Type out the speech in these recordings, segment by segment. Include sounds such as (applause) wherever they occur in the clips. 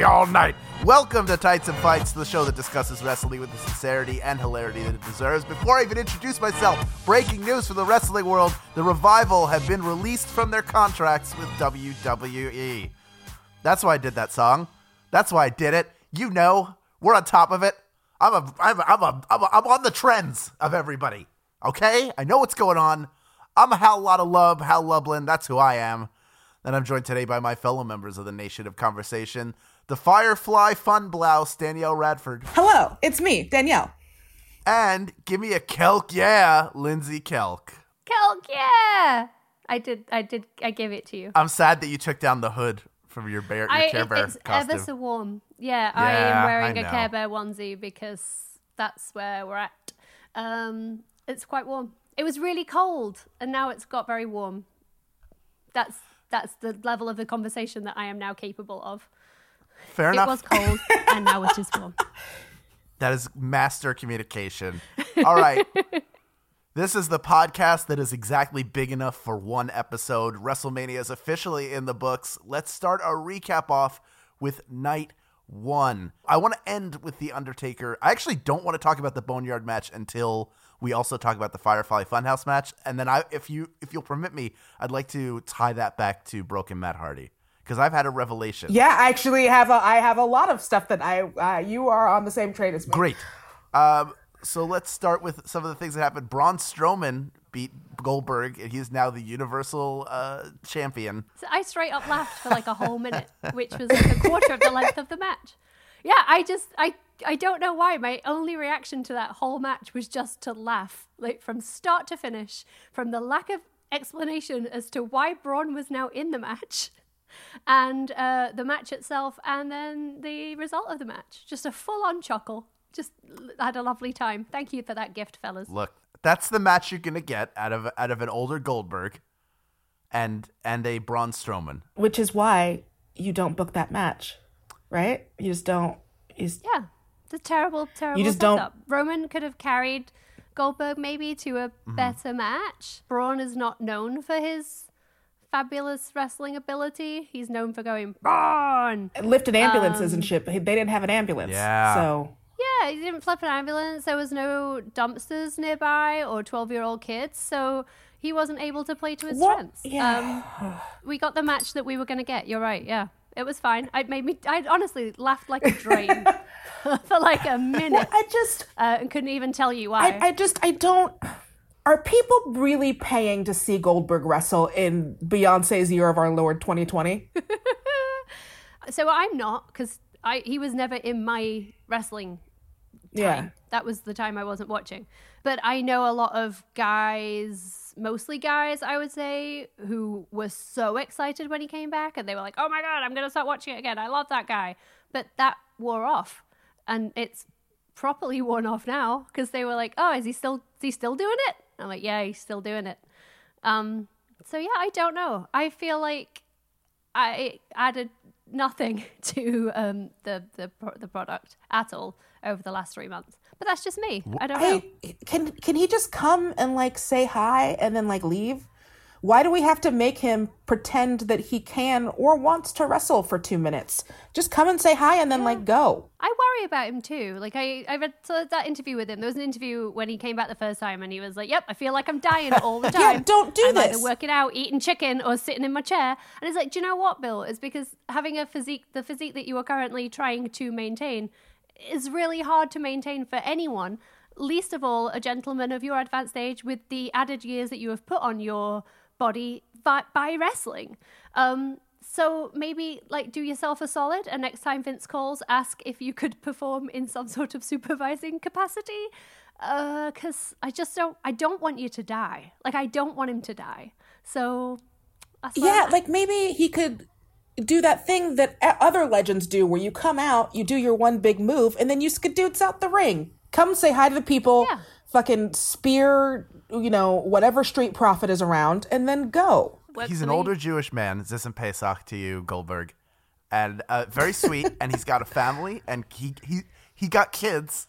All night. Welcome to Tights and Fights, the show that discusses wrestling with the sincerity and hilarity that it deserves. Before I even introduce myself, breaking news for the wrestling world the Revival have been released from their contracts with WWE. That's why I did that song. That's why I did it. You know, we're on top of it. I'm a, I'm a, I'm a, I'm, a, I'm on the trends of everybody. Okay, I know what's going on. I'm a Hal Lot of Love, Hal Lublin. That's who I am. And I'm joined today by my fellow members of the Nation of Conversation, the Firefly Fun Blouse, Danielle Radford, Hello, it's me, Danielle. and give me a Kelk, yeah, Lindsay Kelk. Kelk, yeah. I did. I did. I gave it to you. I'm sad that you took down the hood from your bear, your I, Care it- Bear it's costume. ever so warm. Yeah, I am wearing I a know. Care Bear onesie because that's where we're at. Um, it's quite warm. It was really cold, and now it's got very warm. That's that's the level of the conversation that I am now capable of. Fair It enough. was cold, and now it is just warm. (laughs) That is master communication. All right. (laughs) this is the podcast that is exactly big enough for one episode. WrestleMania is officially in the books. Let's start our recap off with night one. I want to end with The Undertaker. I actually don't want to talk about the Boneyard match until we also talk about the Firefly Funhouse match. And then I if you if you'll permit me, I'd like to tie that back to Broken Matt Hardy. Because I've had a revelation. Yeah, I actually have a I have a lot of stuff that I uh, you are on the same train as me. Great. Um, so let's start with some of the things that happened. Braun Strowman beat Goldberg, and he's now the Universal uh, Champion. So I straight up laughed for like a whole minute, which was like a quarter of the length of the match. Yeah, I just I I don't know why. My only reaction to that whole match was just to laugh, like from start to finish, from the lack of explanation as to why Braun was now in the match, and uh, the match itself, and then the result of the match. Just a full on chuckle. Just had a lovely time. Thank you for that gift, fellas. Look, that's the match you're gonna get out of out of an older Goldberg, and and a Braun Strowman. Which is why you don't book that match, right? You just don't. You just, Yeah, the terrible, terrible You just don't- setup. Roman could have carried Goldberg maybe to a Mm-hmm. better match. Braun is not known for his fabulous wrestling ability. He's known for going Braun. lifted ambulances Um, and shit. But they didn't have an ambulance. Yeah. So Yeah, he didn't flip an ambulance. There was no dumpsters nearby or twelve-year-old kids, so he wasn't able to play to his What? strengths. Yeah. Um, we got the match that we were going to get. You're right. Yeah, it was fine. It made me. I honestly laughed like a drain (laughs) for like a minute. I just uh, and couldn't even tell you why. I, I just I don't. Are people really paying to see Goldberg wrestle in Beyonce's Year of Our Lord 2020? (laughs) so I'm not because I he was never in my wrestling Yeah. That was the time I wasn't watching. But I know a lot of guys, mostly guys, I would say, who were so excited when he came back and they were like, oh my God, I'm going to start watching it again. I love that guy. But that wore off. And it's properly worn off now because they were like, oh, is he still, is he still doing it? I'm like, yeah, he's still doing it. Um, so yeah, I don't know. I feel like I added nothing (laughs) to um, the the the product at all over the last three months. But that's just me. I don't know. Can can he just come and like say hi and then like leave? Why do we have to make him pretend that he can or wants to wrestle for two minutes? Just come and say hi and then like go. I worry about him too. Like I, I read so that interview with him. There was an interview when he came back the first time, and he was like, "Yep, I feel like I'm dying all the (laughs) time. Yeah, don't do I'm this." Either working out, eating chicken, or sitting in my chair." And it's like, do you know what, Bill? It's because having a physique, the physique that you are currently trying to maintain, is really hard to maintain for anyone. Least of all, a gentleman of your advanced age with the added years that you have put on your body by, by wrestling. Um, so maybe like do yourself a solid and next time Vince calls, ask if you could perform in some (laughs) sort of supervising capacity. because I just don't. I don't want you to die. Like I don't want him to die. So Yeah, like maybe he could do that thing that other legends do where you come out, you do your one big move, and then you skadoots out the ring. Come say hi to the people, Yeah. Fucking spear, you know, whatever street profit is around, and then go. Works he's an me. older Jewish man. Zism Pesach to you, Goldberg, and uh, very sweet. and he's got a family, and he he he got kids,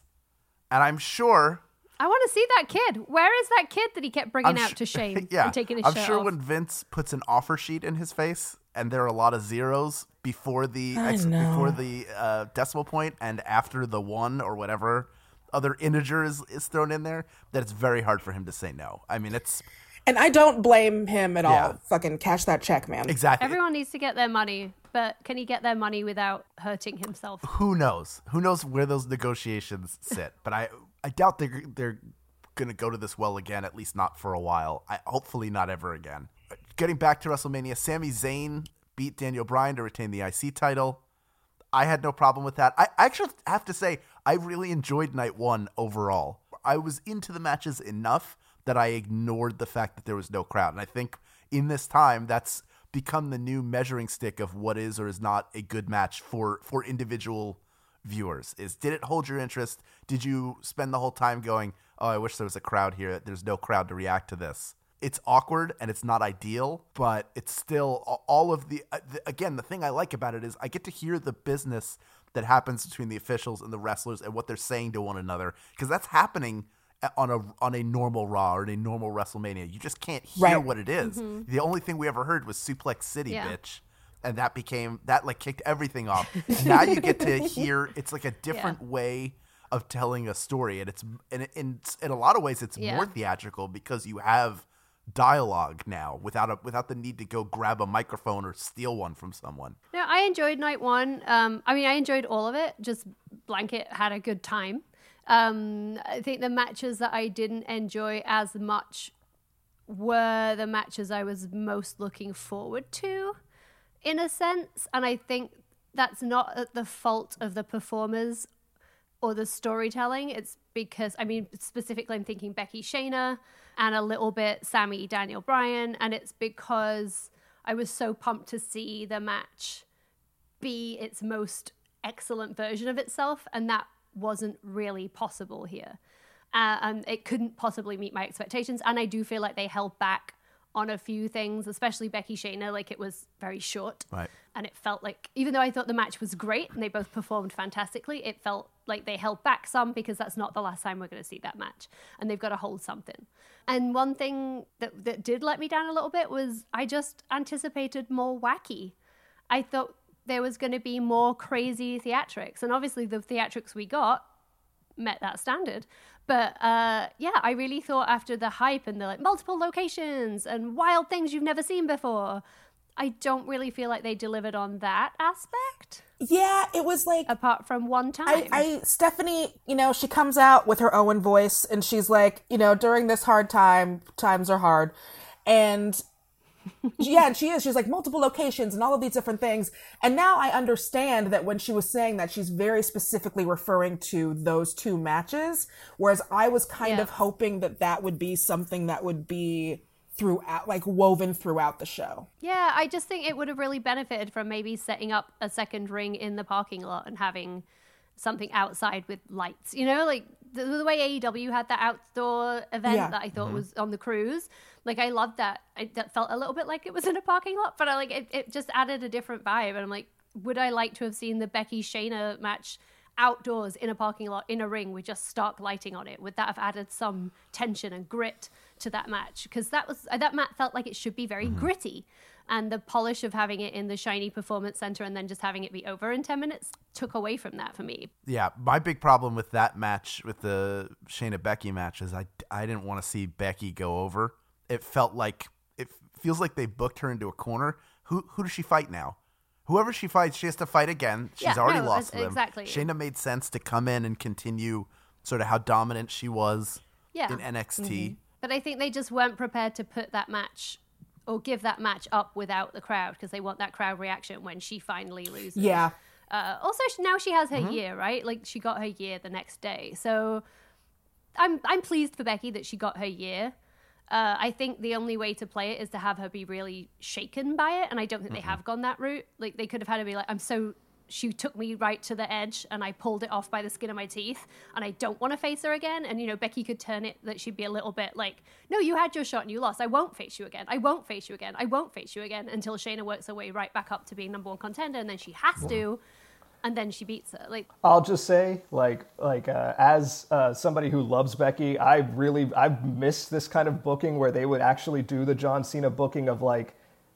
and I'm sure. I want to see that kid. Where is that kid that he kept bringing I'm out su- to shame (laughs) yeah, and taking his I'm shirt sure off? when Vince puts an offer sheet in his face, and there are a lot of zeros before the ex- before the uh, decimal point, and after the one or whatever other integer is, is thrown in there, that it's very hard for him to say no. I mean, it's And I don't blame him at Yeah. all. Fucking cash that check, man. exactly. Everyone needs to get their money, but can he get their money without hurting himself? who knows? Who knows where those negotiations sit? (laughs) But I I doubt they're they're gonna go to this well again. At least not for a while. I hopefully not ever again. Getting back to WrestleMania, Sami Zayn beat Daniel Bryan to retain the IC title. I had no problem with that. I actually have to say I really enjoyed night one overall. I was into the matches enough that I ignored the fact that there was no crowd. And I think in this time that's become the new measuring stick of what is or is not a good match for for individual viewers. Is did it hold your interest? Did you spend the whole time going, "Oh, I wish there was a crowd here. There's no crowd to react to this." It's awkward and it's not ideal, but it's still all of the, uh, again, the thing I like about it is I get to hear the business that happens between the officials and the wrestlers and what they're saying to one another because that's happening on a on a normal Raw or in a normal WrestleMania. You just can't hear Right. what it is. The only thing we ever heard was Suplex City, Yeah. bitch, and that became that like kicked everything off. (laughs) now you get to hear it's like a different way of telling a story, and it's and in in a lot of ways it's Yeah. more theatrical because you have dialogue now without a without the need to go grab a microphone or steal one from someone. No, I enjoyed night one. Um, I mean, I enjoyed all of it. Just blanket had a good time. Um, I think the matches that I didn't enjoy as much were the matches I was most looking forward to, in a sense. And I think that's not at the fault of the performers or the storytelling. It's because, I mean, specifically, I'm thinking Becky Shayna and a little bit Sami Daniel Bryan. And it's because I was so pumped to see the match be its most excellent version of itself. And that wasn't really possible here. Uh, and it couldn't possibly meet my expectations. And I do feel like they held back on a few things, especially Becky Shayna. Like it was very short Right. and it felt like even though I thought the match was great and they both performed fantastically, it felt like they held back some because that's not the last time we're going to see that match, and they've got to hold something. And one thing that that did let me down a little bit was I just anticipated more wacky. I thought there was going to be more crazy theatrics, and obviously the theatrics we got met that standard. But uh, yeah, I really thought after the hype and the like multiple locations and wild things you've never seen before, I don't really feel like they delivered on that aspect. Yeah, it was like Apart from one time, I, I Stephanie, you know, she comes out with her Owen voice and she's like, you know, during this hard time, times are hard. And yeah, and she is. She's like multiple locations and all of these different things. And now I understand that when she was saying that, she's very specifically referring to those two matches. Whereas I was kind Yeah. of hoping that that would be something that would be throughout, like woven throughout the show. Yeah, I just think it would have really benefited from maybe setting up a second ring in the parking lot and having something outside with lights. You know, like the, the way AEW had that outdoor event Yeah. that I thought mm-hmm. was on the cruise. Like I loved that. I, that felt a little bit like it was in a parking lot, but I like it, it just added a different vibe. And I'm like, would I like to have seen the Becky Shayna match outdoors in a parking lot in a ring with just stark lighting on it? Would that have added some tension and grit to that match? Because that was uh, that match felt like it should be very mm-hmm. gritty, and the polish of having it in the shiny performance center and then just having it be over in ten minutes took away from that for me. Yeah, my big problem with that match, with the Shayna Becky match, is I, I didn't want to see Becky go over. It felt like it feels like they booked her into a corner. Who who does she fight now? Whoever she fights, she has to fight again. She's Yeah, already no, lost ex- to them. exactly. Shayna made sense to come in and continue sort of how dominant she was Yeah. in NXT. Mm-hmm. But I think they just weren't prepared to put that match or give that match up without the crowd because they want that crowd reaction when she finally loses. Yeah. Uh, also, now she has her Mm-hmm. year, right? Like she got her year the next day. So I'm I'm pleased for Becky that she got her year. Uh, I think the only way to play it is to have her be really shaken by it, and I don't think they have gone that route. Like they could have had her be like, "I'm so." She took me right to the edge, and I pulled it off by the skin of my teeth, and I don't want to face her again. And you know, Becky could turn it that she'd be a little bit like, "No, you had your shot and you lost. I won't face you again. I won't face you again. I won't face you again." Until Shayna works her way right back up to being number one contender, and then she has to, and then she beats her. Like I'll just say, like, like uh, as uh, somebody who loves Becky, I really I've missed this kind of booking where they would actually do the John Cena booking of like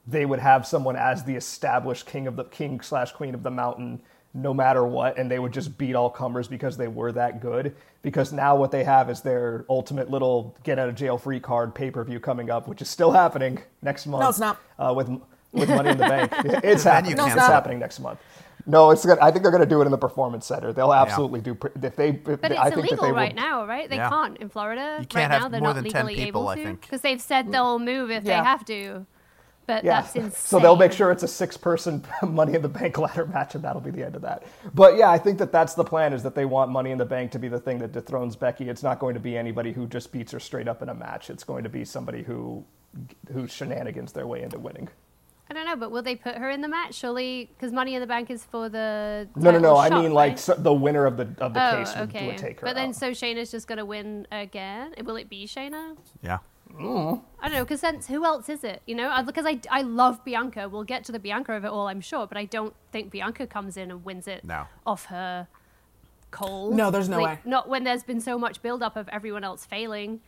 they would have someone as the established king of the king slash queen of the mountain no matter what and they would just beat all comers because they were that good because now what they have is their ultimate little get out of jail free card pay-per-view coming up which is still happening next month No, it's not. uh, with with money in the bank (laughs) it's happening No, it's, it's happening next month no it's good i think they're going to do it in the performance center they'll absolutely do pr- if they if But it's i think that illegal they right will now, right? They Yeah. can't in Florida. You can't right have now, they're more not than 10 legally people, able I to think. because they've said they'll move if Yeah. they have to. But Yeah. that's insane. So they'll make sure it's a six-person (laughs) Money in the Bank ladder match, and that'll be the end of that. But yeah, I think that that's the plan: is that they want Money in the Bank to be the thing that dethrones Becky. It's not going to be anybody who just beats her straight up in a match. It's going to be somebody who who shenanigans their way into winning. I don't know, but will they put her in the match? Surely, because Money in the Bank is for the No, no, no. title I shot, mean, like so the winner of the of the oh, case would, okay. would take her. but then, out. so Shayna's just gonna win again. Will it be Shayna? Yeah. I don't know, because then who else is it? You know, because I, I love Bianca. We'll get to the Bianca of it all, I'm sure, but I don't think Bianca comes in and wins it No. off her cold. No, there's no Like, way. Not when there's been so much build up of everyone else failing.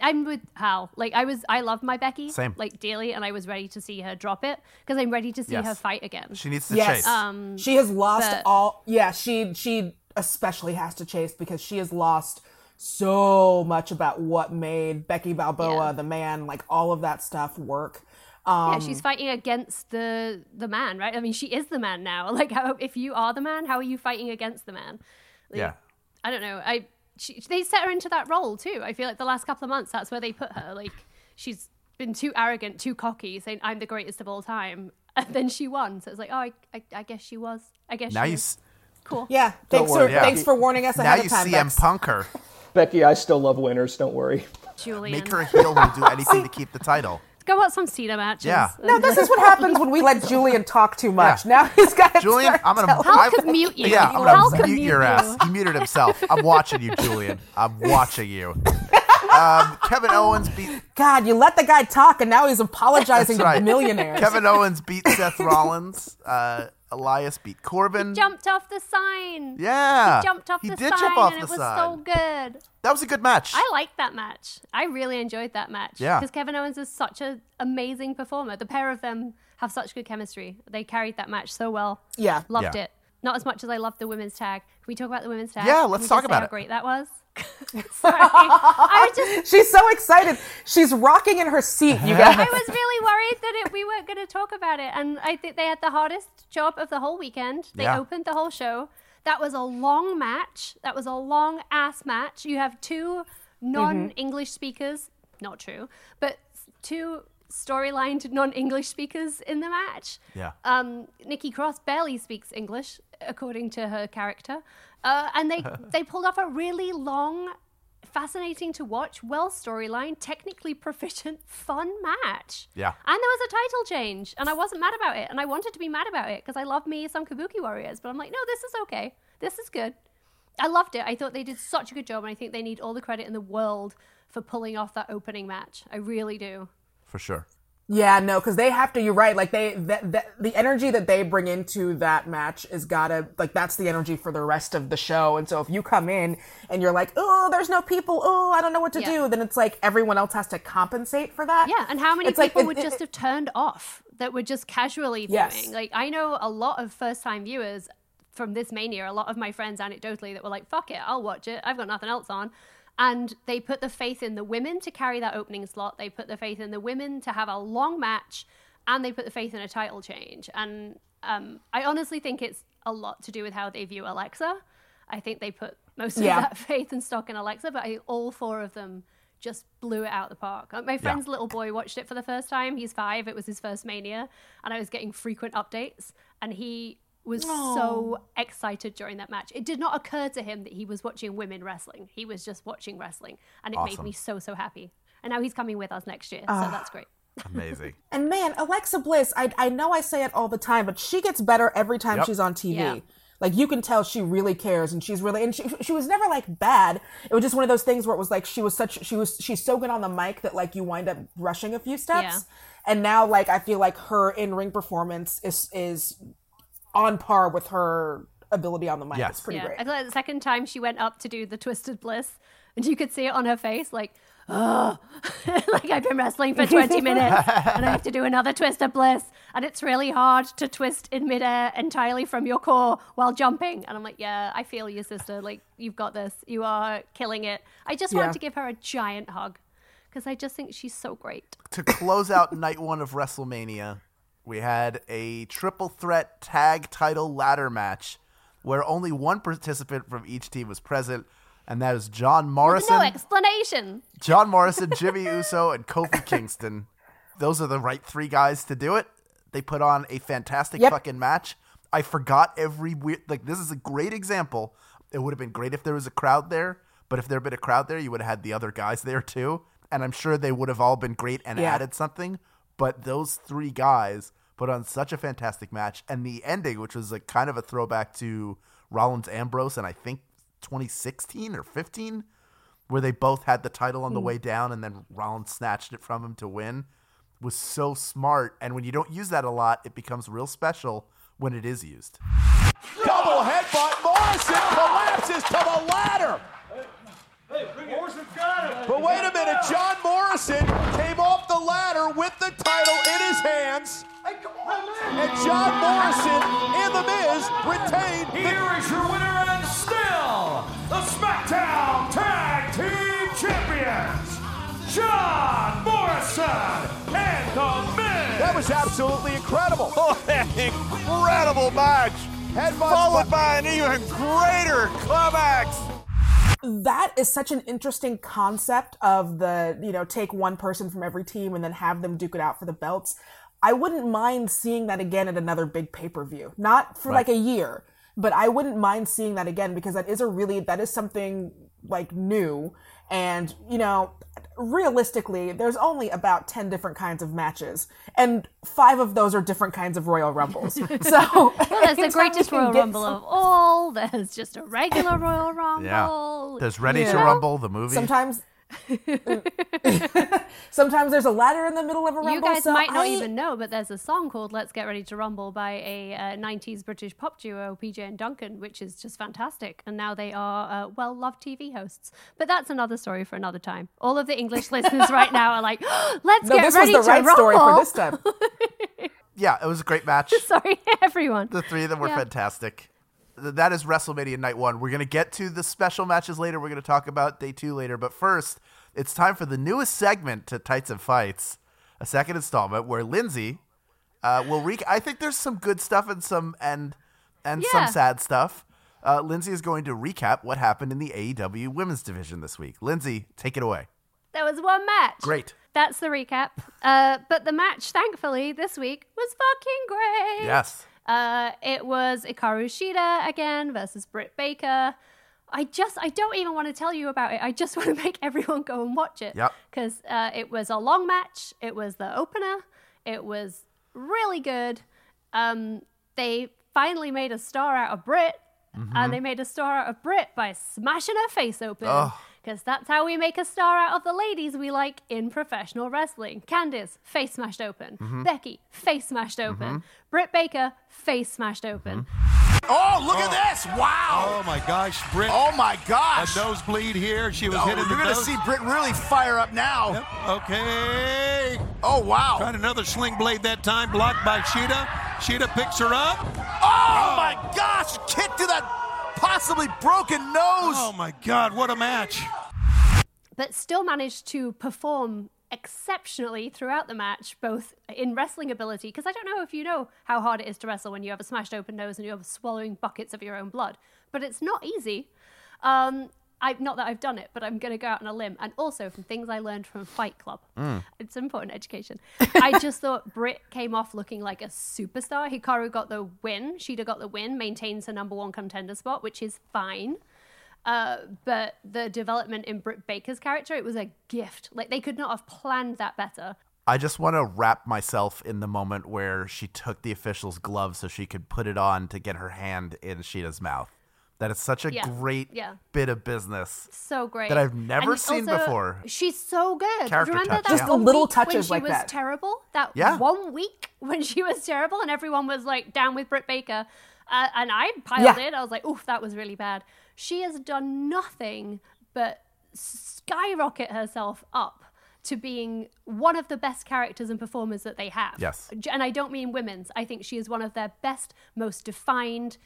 I'm with Hal. Like I was, I love my Becky, Same. like dearly, and I was ready to see her drop it because I'm ready to see Yes. her fight again. She needs to Yes. chase. Um, she has lost but- all. Yeah, she she especially has to chase because she has lost so much about what made Becky Balboa Yeah. the man, like all of that stuff work. Um, yeah, she's fighting against the the man, right? I mean, she is the man now. (laughs) Like, how if you are the man, how are you fighting against the man? Like, yeah. I don't know. I she, they set her into that role too. I feel like the last couple of months, that's where they put her. Like she's been too arrogant, too cocky, saying I'm the greatest of all time, (laughs) and then she won. So it's like, oh, I, I, I guess she was. I guess Now she you is. s- cool. yeah. Thanks for yeah. thanks for warning us now ahead you of time. Now you CM Bex. Punk her. Becky, I still love winners. Don't worry. Julian, Make her a heel who'll do anything to keep the title. go out some Cena matches. Yeah. No, this is what happens when we let Julian talk too much. Yeah. Now he's got (laughs) Julian, I'm gonna. Hal I- could mute you. Yeah, I'm gonna could mute mute your you. ass. He muted himself. I'm watching you, Julian. I'm watching you. (laughs) Um, Kevin Owens beat God, you let the guy talk, and now he's apologizing That's right. to millionaires. Kevin Owens beat Seth Rollins. Uh, Elias beat Corbin. Jumped off the sign. Yeah, Jumped off he the did sign, jump off and the it was side. so good. That was a good match. I liked that match. I really enjoyed that match. Yeah. Because Kevin Owens is such an amazing performer. The pair of them have such good chemistry. They carried that match so well. Yeah. Loved Yeah. it. Not as much as I loved the women's tag. Can we talk about the women's tag? Yeah, let's talk about how it. great that was. (laughs) Sorry. (laughs) I was just She's so excited. She's rocking in her seat, you guys. I was really worried that it, we weren't going to talk about it. And I think they had the hardest job of the whole weekend. They Yeah. opened the whole show. That was a long match. That was a long ass match. You have two non English speakers. Not true, but two storylined non English speakers in the match. Yeah. Um, Nikki Cross barely speaks English, according to her character. Uh, and they, (laughs) they pulled off a really long, fascinating to watch, well storyline, technically (laughs) proficient, fun match. Yeah. And there was a title change, and I wasn't mad about it. And I wanted to be mad about it because I love me some Kabuki Warriors, but I'm like, no, this is okay. This is good. I loved it. I thought they did such a good job, and I think they need all the credit in the world for pulling off that opening match. I really do. for sure. Yeah, no, because they have to. You're right. Like they, that, that, the energy that they bring into that match is gotta like that's the energy for the rest of the show. And so if you come in and you're like, oh, there's no people, oh, I don't know what to Yeah. do, then it's like everyone else has to compensate for that. Yeah, and how many It's people it- would it- just have turned off that were just casually Yes. viewing? Like I know a lot of first time viewers from this mania, a lot of my friends anecdotally that were like, fuck it, I'll watch it. I've got nothing else on. And they put the faith in the women to carry that opening slot. They put the faith in the women to have a long match, and they put the faith in a title change. And um, I honestly think it's a lot to do with how they view Alexa. I think they put most of Yeah. that (laughs) faith and stock in Alexa, but I think all four of them just blew it out the park. My friend's little boy watched it for the first time. He's five. It was his first mania, and I was getting frequent updates, and he was so excited during that match. It did not occur to him that he was watching women wrestling. He was just watching wrestling, and it made me so so happy. And now he's coming with us next year, Ah. so that's great. (laughs) Amazing. And man, Alexa Bliss, I I know I say it all the time, but she gets better every time Yep. she's on TV. Yeah. Like you can tell she really cares and she's really and she, she was never like bad. It was just one of those things where it was like she was such she was she's so good on the mic that like you wind up rushing a few steps. Yeah. And now like I feel like her in-ring performance is is on par with her ability on the mic. Yes. It's pretty yeah. great. I thought the second time she went up to do the Twisted Bliss, and you could see it on her face, like, oh, (laughs) like I've been wrestling for 20 (laughs) minutes and I have to do another Twisted Bliss. And it's really hard to twist in midair entirely from your core while jumping. And I'm like, yeah, I feel you, sister. Like, you've got this. You are killing it. I just Yeah. wanted to give her a giant hug because I just think she's so great. to close out (laughs) night one of WrestleMania, we had a triple threat tag title ladder match where only one participant from each team was present, and that is John Morrison. No explanation. John Morrison, (laughs) Jimmy Uso, and Kofi Kingston. Those are the right three guys to do it. They put on a fantastic Yep. fucking match. I forgot every weird like this is a great example. It would have been great if there was a crowd there, but if there had been a crowd there, you would have had the other guys there too. And I'm sure they would have all been great and Yeah. added something. But those three guys put on such a fantastic match. And the ending, which was like kind of a throwback to Rollins Ambrose and I think 2016 or 15, where they both had the title on the hmm. way down and then Rollins snatched it from him to win was so smart. And when you don't use that a lot, it becomes real special when it is used. Double headbutt. Morrison collapses to the ladder. But wait a minute, John Morrison came off the ladder with the title in his hands. And John Morrison and The Miz retained the Here is your winner and still the SmackDown Tag Team Champions, John Morrison and The Miz. That was absolutely incredible. Oh, (laughs) that incredible match, Headbutt followed by an even greater climax. That is such an interesting concept of the you know take one person from every team and then have them duke it out for the belts. I wouldn't mind seeing that again at another big pay-per-view. Not for like a year but i wouldn't mind seeing that again because that is a really that is something like new and you know realistically there's only about 10 different kinds of matches and five of those are different kinds of royal rumbles (laughs) so Well, there's the (laughs) greatest Royal Rumble some- of all. There's just a regular Royal Rumble. Yeah. There's Ready to Yeah. Rumble, the movie. Sometimes, (laughs) sometimes there's a ladder in the middle of a rumble. You guys so might not I- even know, but there's a song called "Let's Get Ready to Rumble" by a uh, '90s British pop duo, PJ and Duncan, which is just fantastic. And now they are uh, well-loved TV hosts. But that's another story for another time. All of the English listeners right now are like, (gasps) "Let's No, get this was ready the to right rumble." story for this time. (laughs) yeah, it was a great match. Sorry, (laughs) everyone. The three of them were Yeah. fantastic. Th- That is WrestleMania Night One. We're gonna get to the special matches later. We're gonna talk about Day Two later. But first, it's time for the newest segment to Tights and Fights, a second installment where Lindsay uh, will re. I think there's some good stuff and some and and some sad stuff. Uh, Lindsay is going to recap what happened in the AEW Women's Division this week. Lindsay, take it away. There was one match. Great. That's the recap. Uh, but the match, thankfully, this week was fucking great. Yes. Uh, it was Hikaru Shida again versus Britt Baker. I just, I don't even want to tell you about it. I just (laughs) want to make everyone go and watch it. Yep. Because uh, it was a long match. It was the opener. It was really good. Um, they finally made a star out of Britt. And they made a star out of Britt by smashing her face open. Ugh. Because that's how we make a star out of the ladies we like in professional wrestling. Candice, face smashed open. Mm-hmm. Becky, face smashed open. Mm-hmm. Britt Baker, face smashed open. Mm-hmm. Oh, look at oh. this! Wow! Oh my gosh, Britt. Oh my A gosh! nosebleed here. She was Oh, hitting you're gonna nose. see Britt really fire up now. Yep. Okay. Oh wow! Tried another sling blade that time, blocked by Shida. Shida picks her up. Oh, oh. my gosh! Kick to that possibly broken nose. Oh my God, what a match. but still managed to perform exceptionally throughout the match, both in wrestling ability. Because I don't know if you know how hard it is to wrestle when you have a smashed open nose and you're swallowing buckets of your own blood, but it's not easy. Um, I, not that I've done it, but I'm going to go out on a limb. And also from things I learned from Fight Club. It's important education. I (laughs) just thought Britt came off looking like a superstar. Hikaru got the win. She'd got the win, maintains her number one contender spot, which is fine. Uh, but the development in Britt Baker's character, it was a gift. Like they could not have planned that better. I just want to wrap myself in the moment where she took the official's glove so she could put it on to get her hand in Shida's mouth. That is such a Yeah. great Yeah. bit of business. So great That I've never And seen also, before. She's so good. Character Remember touch, that Just the one little week when touches she like was that. terrible? That Yeah. one week (laughs) when she was terrible, and everyone was like down with Britt Baker, uh, and I piled Yeah. it. I was like, "Oof, that was really bad." She has done nothing but skyrocket herself up to being one of the best characters and performers that they have. Yes. and I don't mean women's. I think she is one of their best, most defined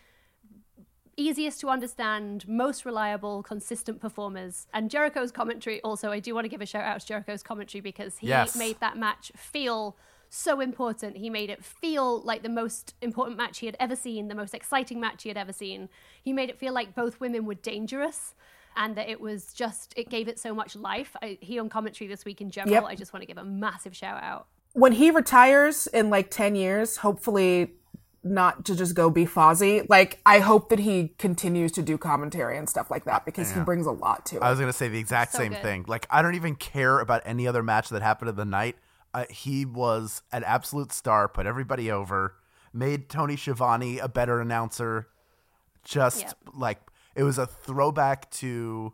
easiest to understand, most reliable, consistent performers. And Jericho's commentary also, I do want to give a shout out to Jericho's commentary because he Yes. made that match feel so important. He made it feel like the most important match he had ever seen, the most exciting match he had ever seen. He made it feel like both women were dangerous. And that it was just, it gave it so much life. I, he on commentary this week in general, Yep. I just want to give a massive shout out. when he retires in like 10 years, hopefully not to just go be Fozzy. Like, I hope that he continues to do commentary and stuff like that because he brings a lot to it. I was going to say the exact So same good. thing. Like, I don't even care about any other match that happened in the night. Uh, he was an absolute star, put everybody over, made Tony Schiavone a better announcer. Just Yep. like it was a throwback to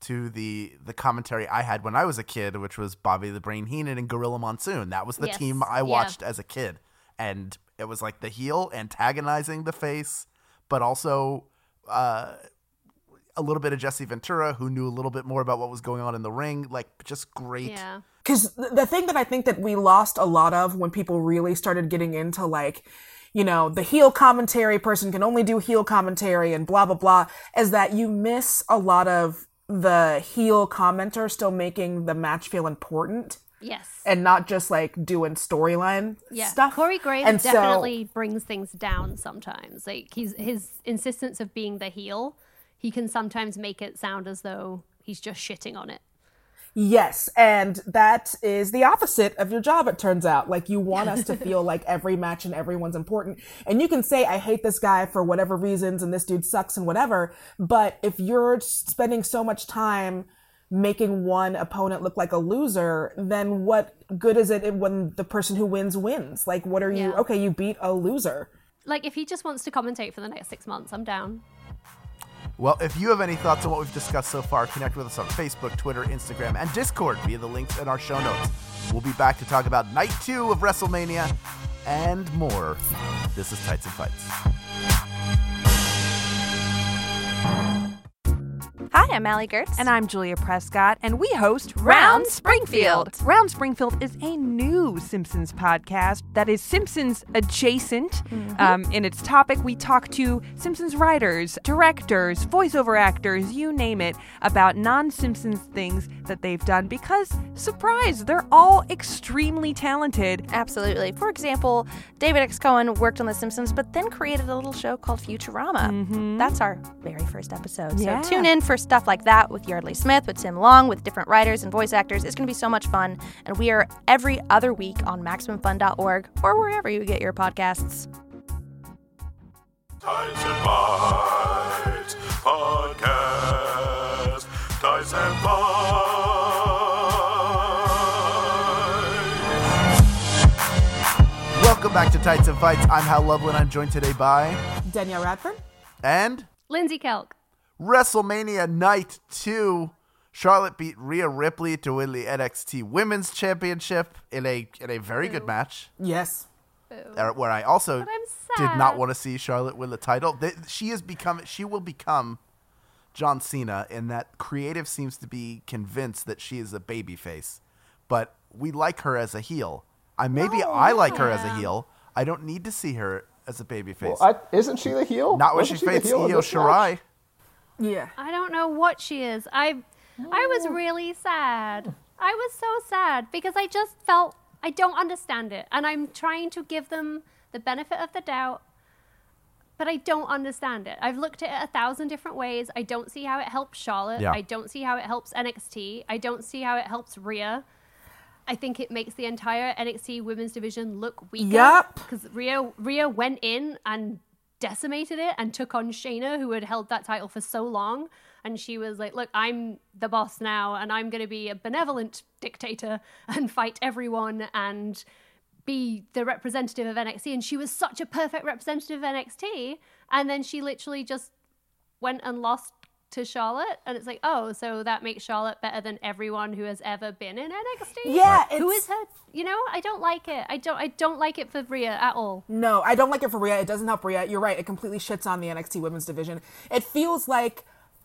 to the the commentary I had when I was a kid, which was Bobby the Brain Heenan and Gorilla Monsoon. That was the Yes. team I Yeah. watched as a kid, and it was like the heel antagonizing the face, but also uh, a little bit of Jesse Ventura, who knew a little bit more about what was going on in the ring. Like, just great. Yeah. because the thing that I think that we lost a lot of when people really started getting into like, you know, the heel commentary person can only do heel commentary and blah blah blah, is that you miss a lot of the heel commenter still making the match feel important Yes. and not just like doing storyline yeah. stuff. Corey Graves And so- definitely brings things down sometimes. Like he's his insistence of being the heel, he can sometimes make it sound as though he's just shitting on it. Yes, and that is the opposite of your job, it turns out. Like, you want us to feel like every match and everyone's important. And you can say, I hate this guy for whatever reasons, and this dude sucks and whatever. But if you're spending so much time making one opponent look like a loser, then what good is it when the person who wins wins? Like, what are you? Yeah. Okay, you beat a loser. Like if he just wants to commentate for the next six months, I'm down. Well, if you have any thoughts on what we've discussed so far, connect with us on Facebook, Twitter, Instagram, and Discord via the links in our show notes. We'll be back to talk about night two of WrestleMania and more. This is Tights and Fights. Hi, I'm Allie Goertz. And I'm Julia Prescott, and we host Round Springfield. Round Springfield is a new Simpsons podcast that is Simpsons adjacent. Mm-hmm. Um, in its topic, we talk to Simpsons writers, directors, voiceover actors, you name it, about non Simpsons things that they've done because, surprise, they're all extremely talented. Absolutely. For example, David X. Cohen worked on The Simpsons, but then created a little show called Futurama. That's our very first episode. Yeah. So tune in for stuff like that with Yeardley Smith, with Tim Long, with different writers and voice actors. It's going to be so much fun. And we are every other week on MaximumFun.org or wherever you get your podcasts. Tights and Fights Podcast. Tights and Fights. Welcome back to Tights and Fights. I'm Hal Lublin. I'm joined today by Danielle Radford? and Lindsay Kelk. WrestleMania Night 2. Charlotte beat Rhea Ripley to win the NXT Women's Championship in a in a very good match. Yes. uh, Where I also did not want to see Charlotte win the title. Th- She has become she will become John Cena in that creative seems to be convinced that she is a babyface, but we like her as a heel. I maybe I like her as a heel. I don't need to see her as a babyface. Well, I, isn't she the heel? not when she Wasn't the fights heel Io Shirai. match? Yeah. I don't know what she is. I I was oh. really sad. Hmm. I was so sad because I just felt I don't understand it. And I'm trying to give them the benefit of the doubt, but I don't understand it. I've looked at it a thousand different ways. I don't see how it helps Charlotte. Yeah. I don't see how it helps NXT. I don't see how it helps Rhea. I think it makes the entire NXT women's division look weaker. Yup. Because Rhea Rhea went in and decimated it and took on Shayna, who had held that title for so long. And she was like, Look, I'm the boss now, and I'm going to be a benevolent dictator and fight everyone and be the representative of NXT. And she was such a perfect representative of NXT. And then she literally just went and lost to Charlotte. And it's like, oh, so that makes Charlotte better than everyone who has ever been in NXT? Yeah, Who it's- is her? You know, I don't like it. I don't. I don't like it for Rhea at all. No, I don't like it for Rhea. It doesn't help Rhea. You're right. It completely shits on the NXT women's division. It feels like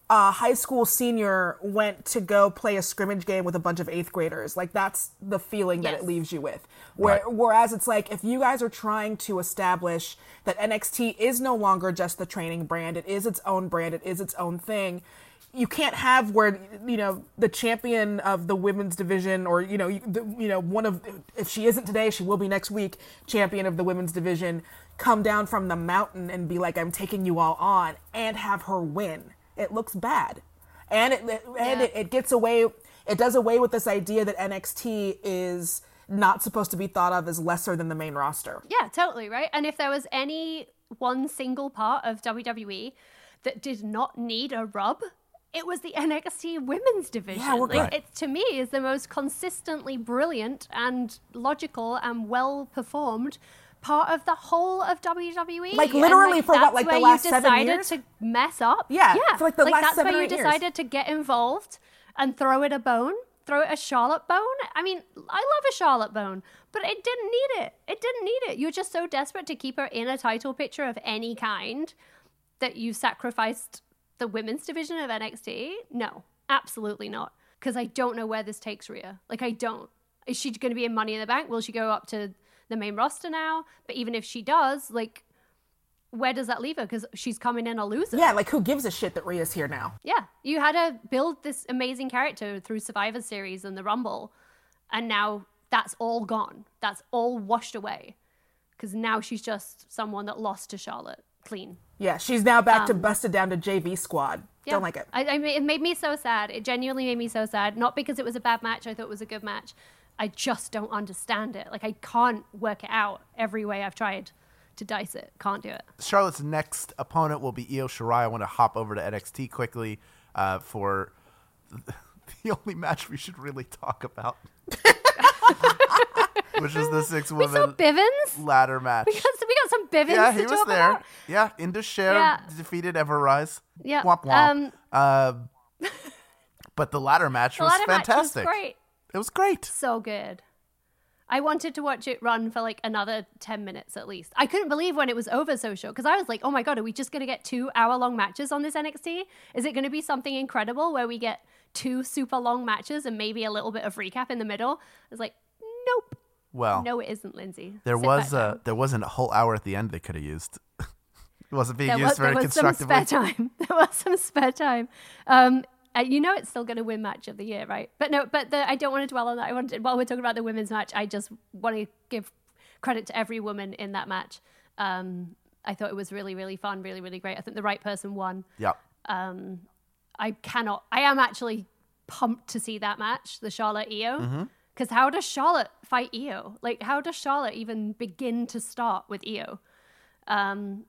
a high school senior went to go play a scrimmage game with a bunch of eighth graders. Like that's the feeling that it leaves you with. Where, Whereas it's like if you guys are trying to establish that NXT is no longer just the training brand, it is its own brand, it is its own thing. You can't have where you know the champion of the women's division, or you know, you, the, you know, one of if she isn't today, she will be next week. Champion of the women's division, come down from the mountain and be like, "I'm taking you all on," and have her win. It looks bad, and it and Yeah. it, it gets away. It does away with this idea that NXT is not supposed to be thought of as lesser than the main roster. Yeah, totally right. And if there was any one single part of WWE that did not need a rub, it was the NXT women's division. Yeah, we're like good. it to me is the most consistently brilliant and logical and well performed part of the whole of WWE. Like, literally for what, like, the last you seven decided years? to mess up. Yeah, yeah. for, like, the last that's seven where you eight years. decided to get involved and throw it a bone. Throw it a Charlotte bone. I mean, I love a Charlotte bone, but it didn't need it. It didn't need it. You're just so desperate to keep her in a title picture of any kind that you sacrificed the women's division of NXT. No, absolutely not. Because I don't know where this takes Rhea. Like, I don't. Is she going to be in Money in the Bank? Will she go up to the main roster now? But even if she does, like, where does that leave her? Because she's coming in a loser. Yeah, like who gives a shit that Rhea's here now? Yeah, you had to build this amazing character through Survivor Series and the Rumble, and now that's all gone. That's all washed away, because now she's just someone that lost to Charlotte clean. Yeah, she's now back to Um, busted down to JV squad. Yeah. Don't like it. I, I mean, it made me so sad. It genuinely made me so sad. Not because it was a bad match. I thought it was a good match. I just don't understand it. Like I can't work it out every way I've tried to dice it. Can't do it. Charlotte's next opponent will be Io Shirai. I want to hop over to NXT quickly uh, for (laughs) the only match we should really talk about, (laughs) which is the six women Bivens. ladder match. We got, we got some Bivens. yeah, to he was talk there. about. Yeah, Indus Sher Yeah. defeated Ever-Rise. Yeah, Womp womp. um, Uh, but the ladder match The was ladder match was fantastic. great. It was great. so good. I wanted to watch it run for like another 10 minutes at least. I couldn't believe when it was over so short because I was like, oh my God, are we just going to get two hour long matches on this NXT? Is it going to be something incredible where we get two super long matches and maybe a little bit of recap in the middle? I was like, nope. Well, No, it isn't, Lindsay. there Sit was a there wasn't a whole hour at the end they could have used. (laughs) it wasn't being there used was, there very was some constructively. spare (laughs) time. There was some spare time. Um, uh, you know it's still going to win match of the year, right? But no, but the, I don't want to dwell on that. I want to, while we're talking about the women's match, I just want to give credit to every woman in that match. Um, I thought it was really, really fun, really, really great. I think the right person won. Yep. Um, I cannot. I am actually pumped to see that match, the Charlotte Io. Mm-hmm. Because how does Charlotte fight Io? Like, how does Charlotte even begin to start with Io? Um,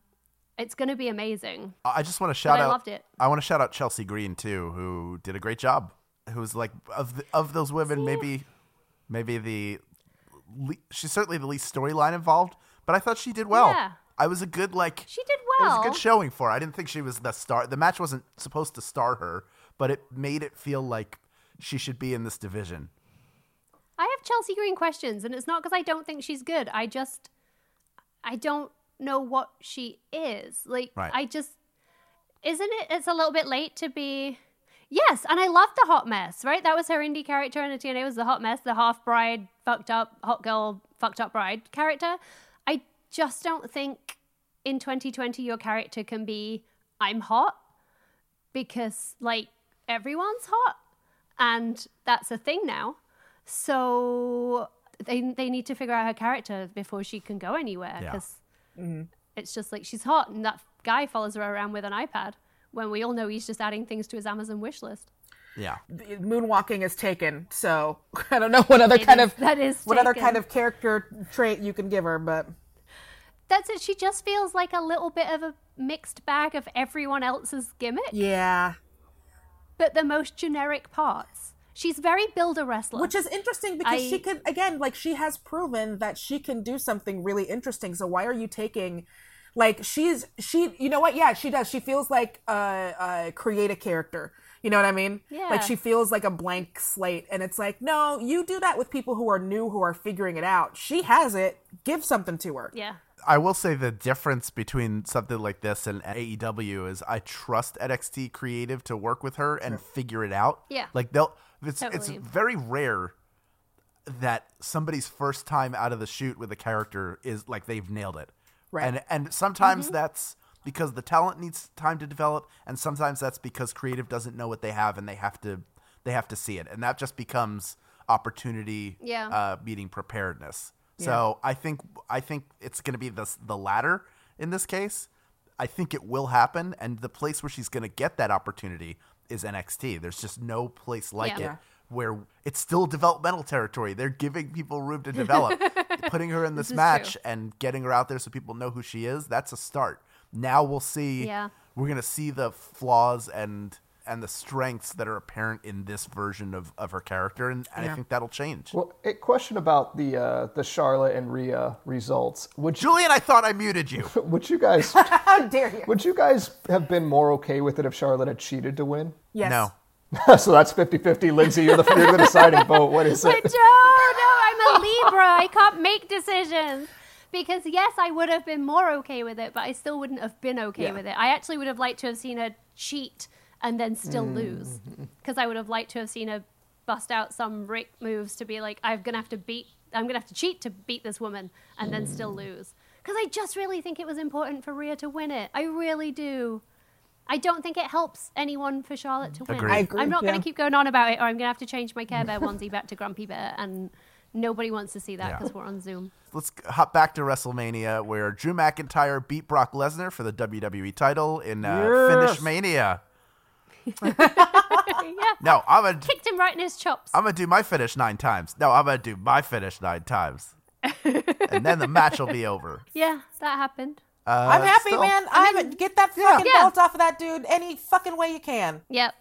it's going to be amazing. I just want to shout I out. loved it. I want to shout out Chelsea Green too, who did a great job. Who's like of the, of those women, maybe maybe the le- she's certainly the least storyline involved, but I thought she did well. Yeah. I was a good like She did well. it was a good showing for her. I didn't think she was the star. The match wasn't supposed to star her, but it made it feel like she should be in this division. I have Chelsea Green questions, and it's not because I don't think she's good. I just, I don't know what she is. Like, Right. I just, isn't it? It's a little bit late to be. Yes, and I love the hot mess, right? That was her indie character in the TNA was the hot mess, the half bride, fucked up, hot girl, fucked up bride character. I just don't think in 2020 your character can be I'm hot because like everyone's hot and that's a thing now. So they they need to figure out her character before she can go anywhere Yeah. Because it's just like she's hot and that guy follows her around with an iPad when we all know he's just adding things to his Amazon wish list. Yeah. Moonwalking is taken, so (laughs) I don't know what other It kind is- of that is what other kind of character trait you can give her, but That's it. She just feels like a little bit of a mixed bag of everyone else's gimmick, Yeah. but the most generic parts. She's very builder wrestler. Which is interesting because I- she could again, like she has proven that she can do something really interesting. So why are you taking like she's she you know what? Yeah, she does. She feels like a, a create a character. You know what I mean? Yeah. Like she feels like a blank slate and it's like, no, you do that with people who are new who are figuring it out. She has it. Give something to her. yeah. I will say the difference between something like this and AEW is I trust NXT creative to work with her and figure it out. Yeah. Like they'll it's it's very rare that somebody's first time out of the shoot with a character is like they've nailed it. Right. And and sometimes that's because the talent needs time to develop and sometimes that's because creative doesn't know what they have and they have to they have to see it. And that just becomes opportunity Yeah. uh meeting preparedness. So I think I think it's going to be the the latter in this case. I think it will happen, and the place where she's going to get that opportunity is NXT. There's just no place like Yeah. it where it's still developmental territory. They're giving people room to develop, (laughs) putting her in this, is match true. and getting her out there so people know who she is. That's a start. Now we'll see. Yeah. We're going to see the flaws and and the strengths that are apparent in this version of, of her character, and, and I think that'll change. Well, a question about the uh, the Charlotte and Rhea results. Would you, Julian, I thought I muted you. (laughs) would you guys (laughs) How dare you? would you guys have been more okay with it if Charlotte had cheated to win? Yes. No. (laughs) so that's 50-50. Lindsay, you're the you're the deciding vote. What is But it? no, no, I'm a Libra. I can't make decisions. Because yes, I would have been more okay with it, but I still wouldn't have been okay Yeah. with it. I actually would have liked to have seen her cheat and then still Mm. lose. (laughs) Because I would have liked to have seen her bust out some Ric moves to be like, I'm gonna have to beat, I'm gonna have to cheat to beat this woman, and then still Mm. lose. Because I just really think it was important for Rhea to win it. I really do. I don't think it helps anyone for Charlotte to win. Agreed. I agree, I'm not going to keep going on about it, or I'm going to have to change my Care Bear (laughs) onesie back to Grumpy Bear, and nobody wants to see that Yeah. because we're on Zoom. Let's hop back to WrestleMania, where Drew McIntyre beat Brock Lesnar for the WWE title in uh, Yes. Finish Mania. (laughs) yeah, No, I'm gonna kicked him right in his chops. I'm gonna do my finish nine times. No, I'm gonna do my finish nine times, (laughs) and then the match will be over. yeah, that happened. Uh, I'm happy, still, man. I'm get that fucking Yeah. belt off of that dude any fucking way you can. Yep.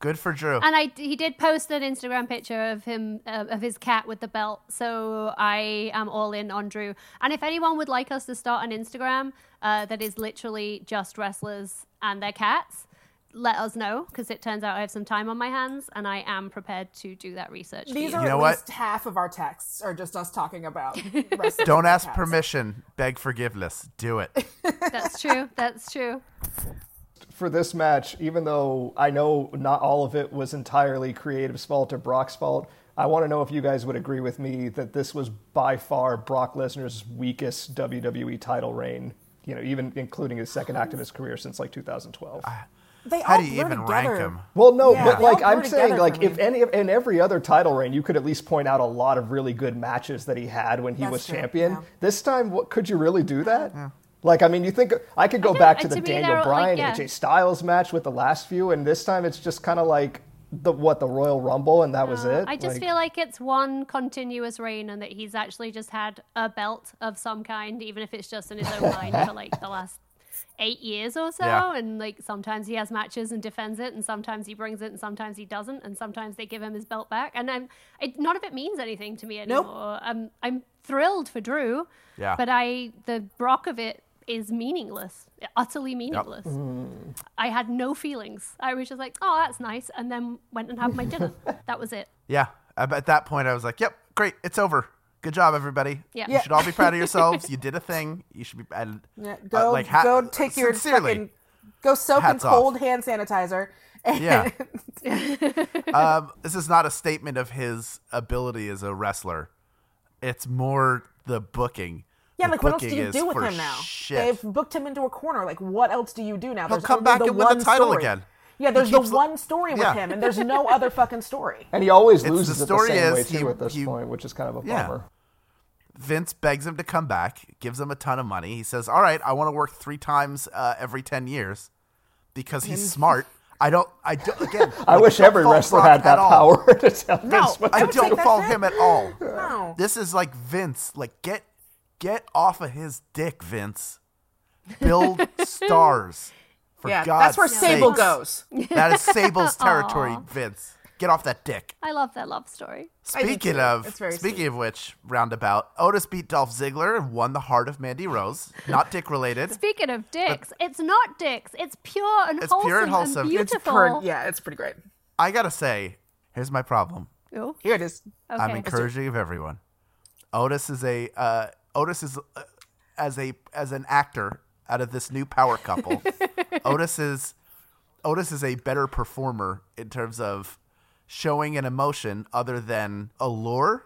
Good for Drew. And I he did post an Instagram picture of him uh, of his cat with the belt. So I am all in on Drew. And if anyone would like us to start an Instagram uh, that is literally just wrestlers and their cats, let us know because it turns out I have some time on my hands and I am prepared to do that research. for These you. are You at know what? least half of our texts are just us talking about. (laughs) Don't ask cats. permission. Beg forgiveness. Do it. (laughs) That's true. That's true. for this match, even though I know not all of it was entirely Creative's fault or Brock's fault, I want to know if you guys would agree with me that this was by far Brock Lesnar's weakest WWE title reign. You know, even including his second act of his career since like 2012. They How all do you even together. rank him? Well, no, Yeah. but They like I'm saying, like if me. any in every other title reign, you could at least point out a lot of really good matches that he had when he That's was true, champion. yeah. This time, what could you really do that? Like, I mean, you think I could go think- back to to the me, Daniel they're, like, Bryan yeah. AJ Styles match with the last few, and this time it's just kind of like the what the Royal Rumble, and that was Uh, it. I just Like- feel like it's one continuous reign and that he's actually just had a belt of some kind, even if it's just in his own mind for like the last eight years or so. Yeah. And like sometimes he has matches and defends it, and sometimes he brings it, and sometimes he doesn't, and sometimes they give him his belt back. And I'm, it, none of it means anything to me Nope. anymore. I'm, I'm thrilled for Drew, Yeah. but I the Brock of it is meaningless, utterly meaningless. Mm. I had no feelings. I was just like, oh, that's nice, and then went and had my dinner. (laughs) that was it. Yeah. At at that point, I was like, "Yep, great, it's over. Good job, everybody. Yeah. You should all be proud of (laughs) yourselves. You did a thing. You should be." And Yeah, uh, go like, ha- go take your sincerely, fucking go soak in hats off. cold hand sanitizer. And Yeah. (laughs) um, this is not a statement of his ability as a wrestler. It's more the booking. yeah, The like what else do you do with him now? Shit. They've booked him into a corner. Like what else do you do now? He'll There's come back the and win the one title story. again. Yeah, there's the one story with Yeah. him, and there's no other fucking story. and he always It's- loses the it the story same way is too he- at this he- point, which is kind of a Yeah. bummer. Vince begs him to come back, gives him a ton of money. He says, "All right, I want to work three times uh, every ten years because he's smart." I don't. I (laughs) don't. Again, I like, wish every wrestler Brock had that power (laughs) to tell No, Vince what I to Don't don't take that fault him at all. No. This is like Vince. Like get Get off of his dick, Vince. Build (laughs) stars. For yeah, God's that's where sakes. Sable goes. That is Sable's territory, Vince. Get off that dick. I love that love story. Speaking of speaking sweet. of which, roundabout, Otis beat Dolph Ziggler and won the heart of Mandy Rose. Not dick related. Speaking of dicks, it's not dicks. It's pure and It's wholesome, pure and wholesome. It's beautiful. Per- yeah, it's pretty great. I gotta say, here's my problem. Oh, Here it is. okay. I'm encouraging of everyone. Otis is a uh, Otis is uh, as a as an actor out of this new power couple. (laughs) Otis is Otis is a better performer in terms of showing an emotion other than allure.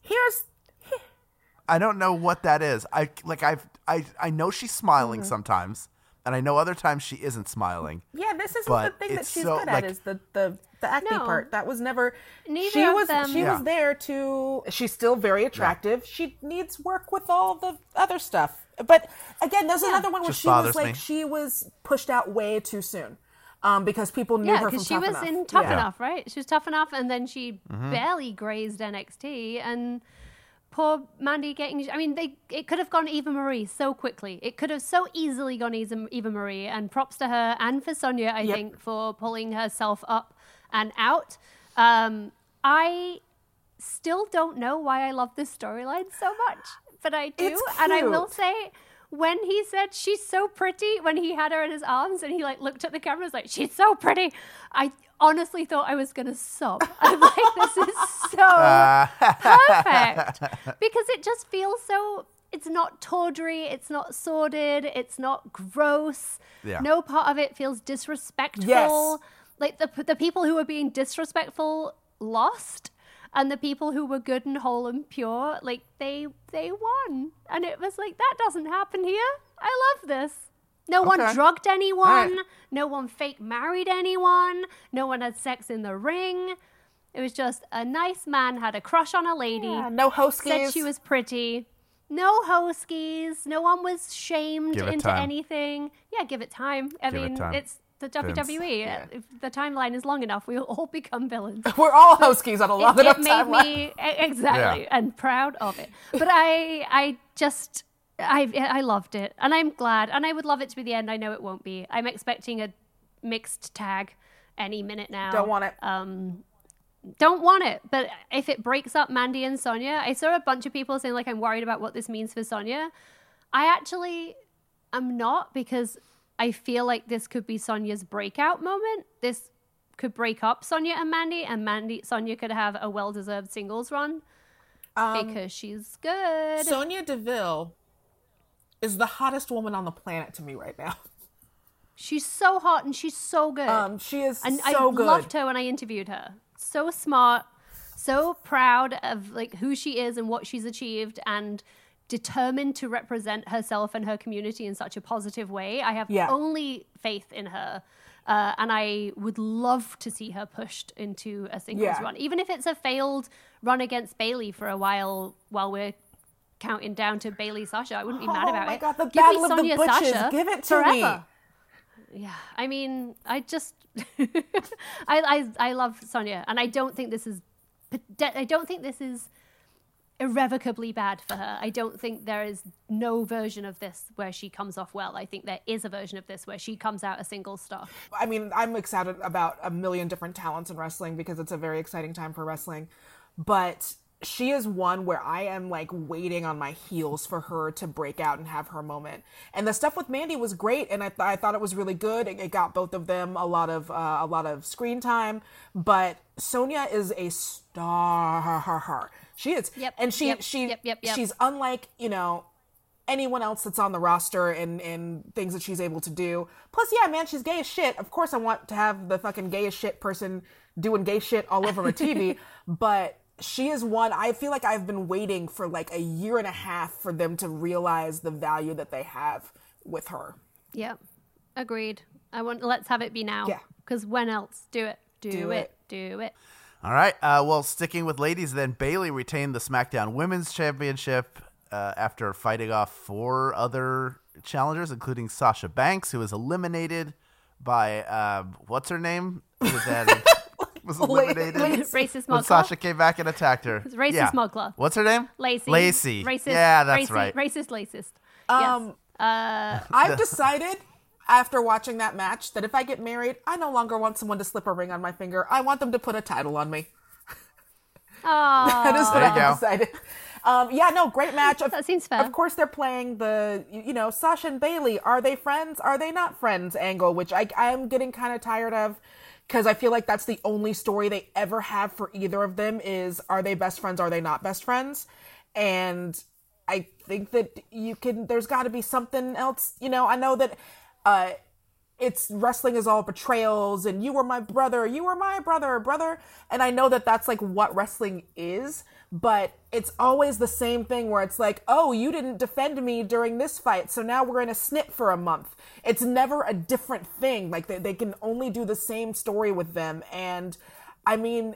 Here's I don't know what that is. I like I've I I know she's smiling Mm-hmm. sometimes, and I know other times she isn't smiling. yeah. This isn't the thing that she's so, good like- at. Is the the the acne No. part that was never. Neither she of was them- she Yeah. was there to. She's still very attractive. She needs work with all the other stuff. But again, there's another one where Just she was like me. she was pushed out way too soon. Um, because people knew yeah, her from because she Tough was Enough. in Tough Yeah. Enough, right? She was tough enough, and then she Mm-hmm. barely grazed NXT, and poor Mandy getting. I mean, they it could have gone Eva Marie so quickly. It could have so easily gone Eva, Eva Marie, and props to her and for Sonya, I Yep. think, for pulling herself up and out. Um, I still don't know why I love this storyline so much, but I do, It's and I will say when he said she's so pretty when he had her in his arms and he like looked at the camera and was like she's so pretty. I honestly thought i was gonna sob. (laughs) I'm like this is so (laughs) ah. perfect. Because it just feels so it's not tawdry it's not sordid it's not gross. Yeah. no part of it feels disrespectful. Yes. like the, the people who are being disrespectful lost and the people who were good and whole and pure like they they won. And it was like that doesn't happen here. I love this. No one drugged anyone. Alright. no one fake married anyone. No one had sex in the ring. It was just a nice man had a crush on a lady. Yeah, no hosties. said she was pretty. No hoskies no one was shamed Give into time. anything. Yeah give it time. I Give it mean time. it's the. WWE. If the timeline is long enough, we'll all (laughs) become villains. (laughs) We're all Hoskies on a long it, enough it made timeline. me exactly Yeah. and proud of it. But I, I just, I, I loved it, and I'm glad, and I would love it to be the end. I know it won't be. I'm expecting a mixed tag any minute now. Don't want it. Um, don't want it. But if it breaks up Mandy and Sonya, I saw a bunch of people saying like I'm worried about what this means for Sonya. I actually am not because I feel like this could be Sonya's breakout moment. This could break up Sonya and Mandy, and Mandy Sonya could have a well-deserved singles run Um, because she's good. Sonya Deville is the hottest woman on the planet to me right now. she's so hot and she's so good. Um, she is and so I good. loved her when I interviewed her. So smart, so proud of like who she is and what she's achieved, and determined to represent herself and her community in such a positive way. I have Yeah. only faith in her. Uh, and I would love to see her pushed into a singles Yeah. run, even if it's a failed run against Bayley for a while while we're counting down to Bayley Sasha. I wouldn't be mad Oh about my it. God, the Give Battle me Sonya. Sasha Give it to me. Yeah, I mean, I just, (laughs) I, I, I love Sonya, and I don't think this is, I don't think this is irrevocably bad for her. I don't think there is no version of this where she comes off well. I think there is a version of this where she comes out a single star. I mean, I'm excited about a million different talents in wrestling because it's a very exciting time for wrestling. But she is one where I am like waiting on my heels for her to break out and have her moment. And the stuff with Mandy was great, and I, th- I thought it was really good. It, it got both of them a lot of uh, a lot of screen time. But Sonya is a star. She is, Yep, and she yep, she yep, yep, yep. she's unlike you know anyone else that's on the roster and and things that she's able to do. Plus, yeah, man, she's gay as shit. Of course, I want to have the fucking gay as shit person doing gay shit all over my (laughs) TV. but she is one. I feel like I've been waiting for like a year and a half for them to realize the value that they have with her. Yep. agreed. I want. Let's have it be now. Yeah. Because when else? Do it. Do, Do it. it. Do it. All right. Uh, well, sticking with ladies, then Bayley retained the SmackDown Women's Championship uh, after fighting off four other challengers, including Sasha Banks, who was eliminated by uh, what's her name? Who was La- (laughs) eliminated Lacey. Racist when Mugler. Sasha came back and attacked her. It's racist yeah. Mugler. What's her name? Lacey. Lacey. Racist. Yeah, that's racist, right. Racist, racist. Um, yes. Uh, I've decided after watching that match that if I get married, I no longer want someone to slip a ring on my finger. I want them to put a title on me. (laughs) That is what There I've go. decided. Um, yeah, no, great match. (laughs) Of, That seems fair. Of course, they're playing the you you know Sasha and Bayley. Are they friends? Are they not friends? Angle, which I I'm getting kind of tired of because I feel like that's the only story they ever have for either of them is are they best friends? Are they not best friends? And I think that you can. There's got to be something else. You know, I know that. Uh it's wrestling is all betrayals and you were my brother you were my brother brother. And i know that that's like what wrestling is but it's always the same thing where it's like oh you didn't defend me during this fight so now we're in a snip for a month. It's never a different thing. Like they, they can only do the same story with them. And i mean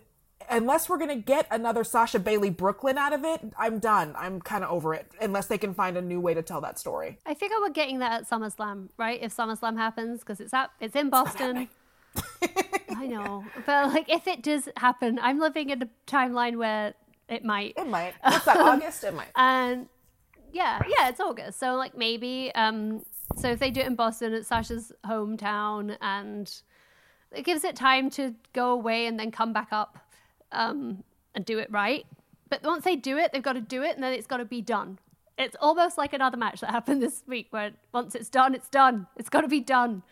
unless we're gonna get another sasha Bayley brooklyn out of it i'm done i'm kind of over it unless they can find a new way to tell that story I figure we're getting that at SummerSlam, right? If SummerSlam happens, because it's at it's in Boston. (laughs) I know, but like if it does happen, I'm living in a timeline where it might. it might It's that august it might (laughs) And yeah, yeah, it's August. So like maybe um so if they do it in Boston, it's Sasha's hometown and it gives it time to go away and then come back up um and do it right. But once they do it, they've got to do it and then it's got to be done. It's almost like another match that happened (laughs) this week where once it's done, it's done. It's got to be done.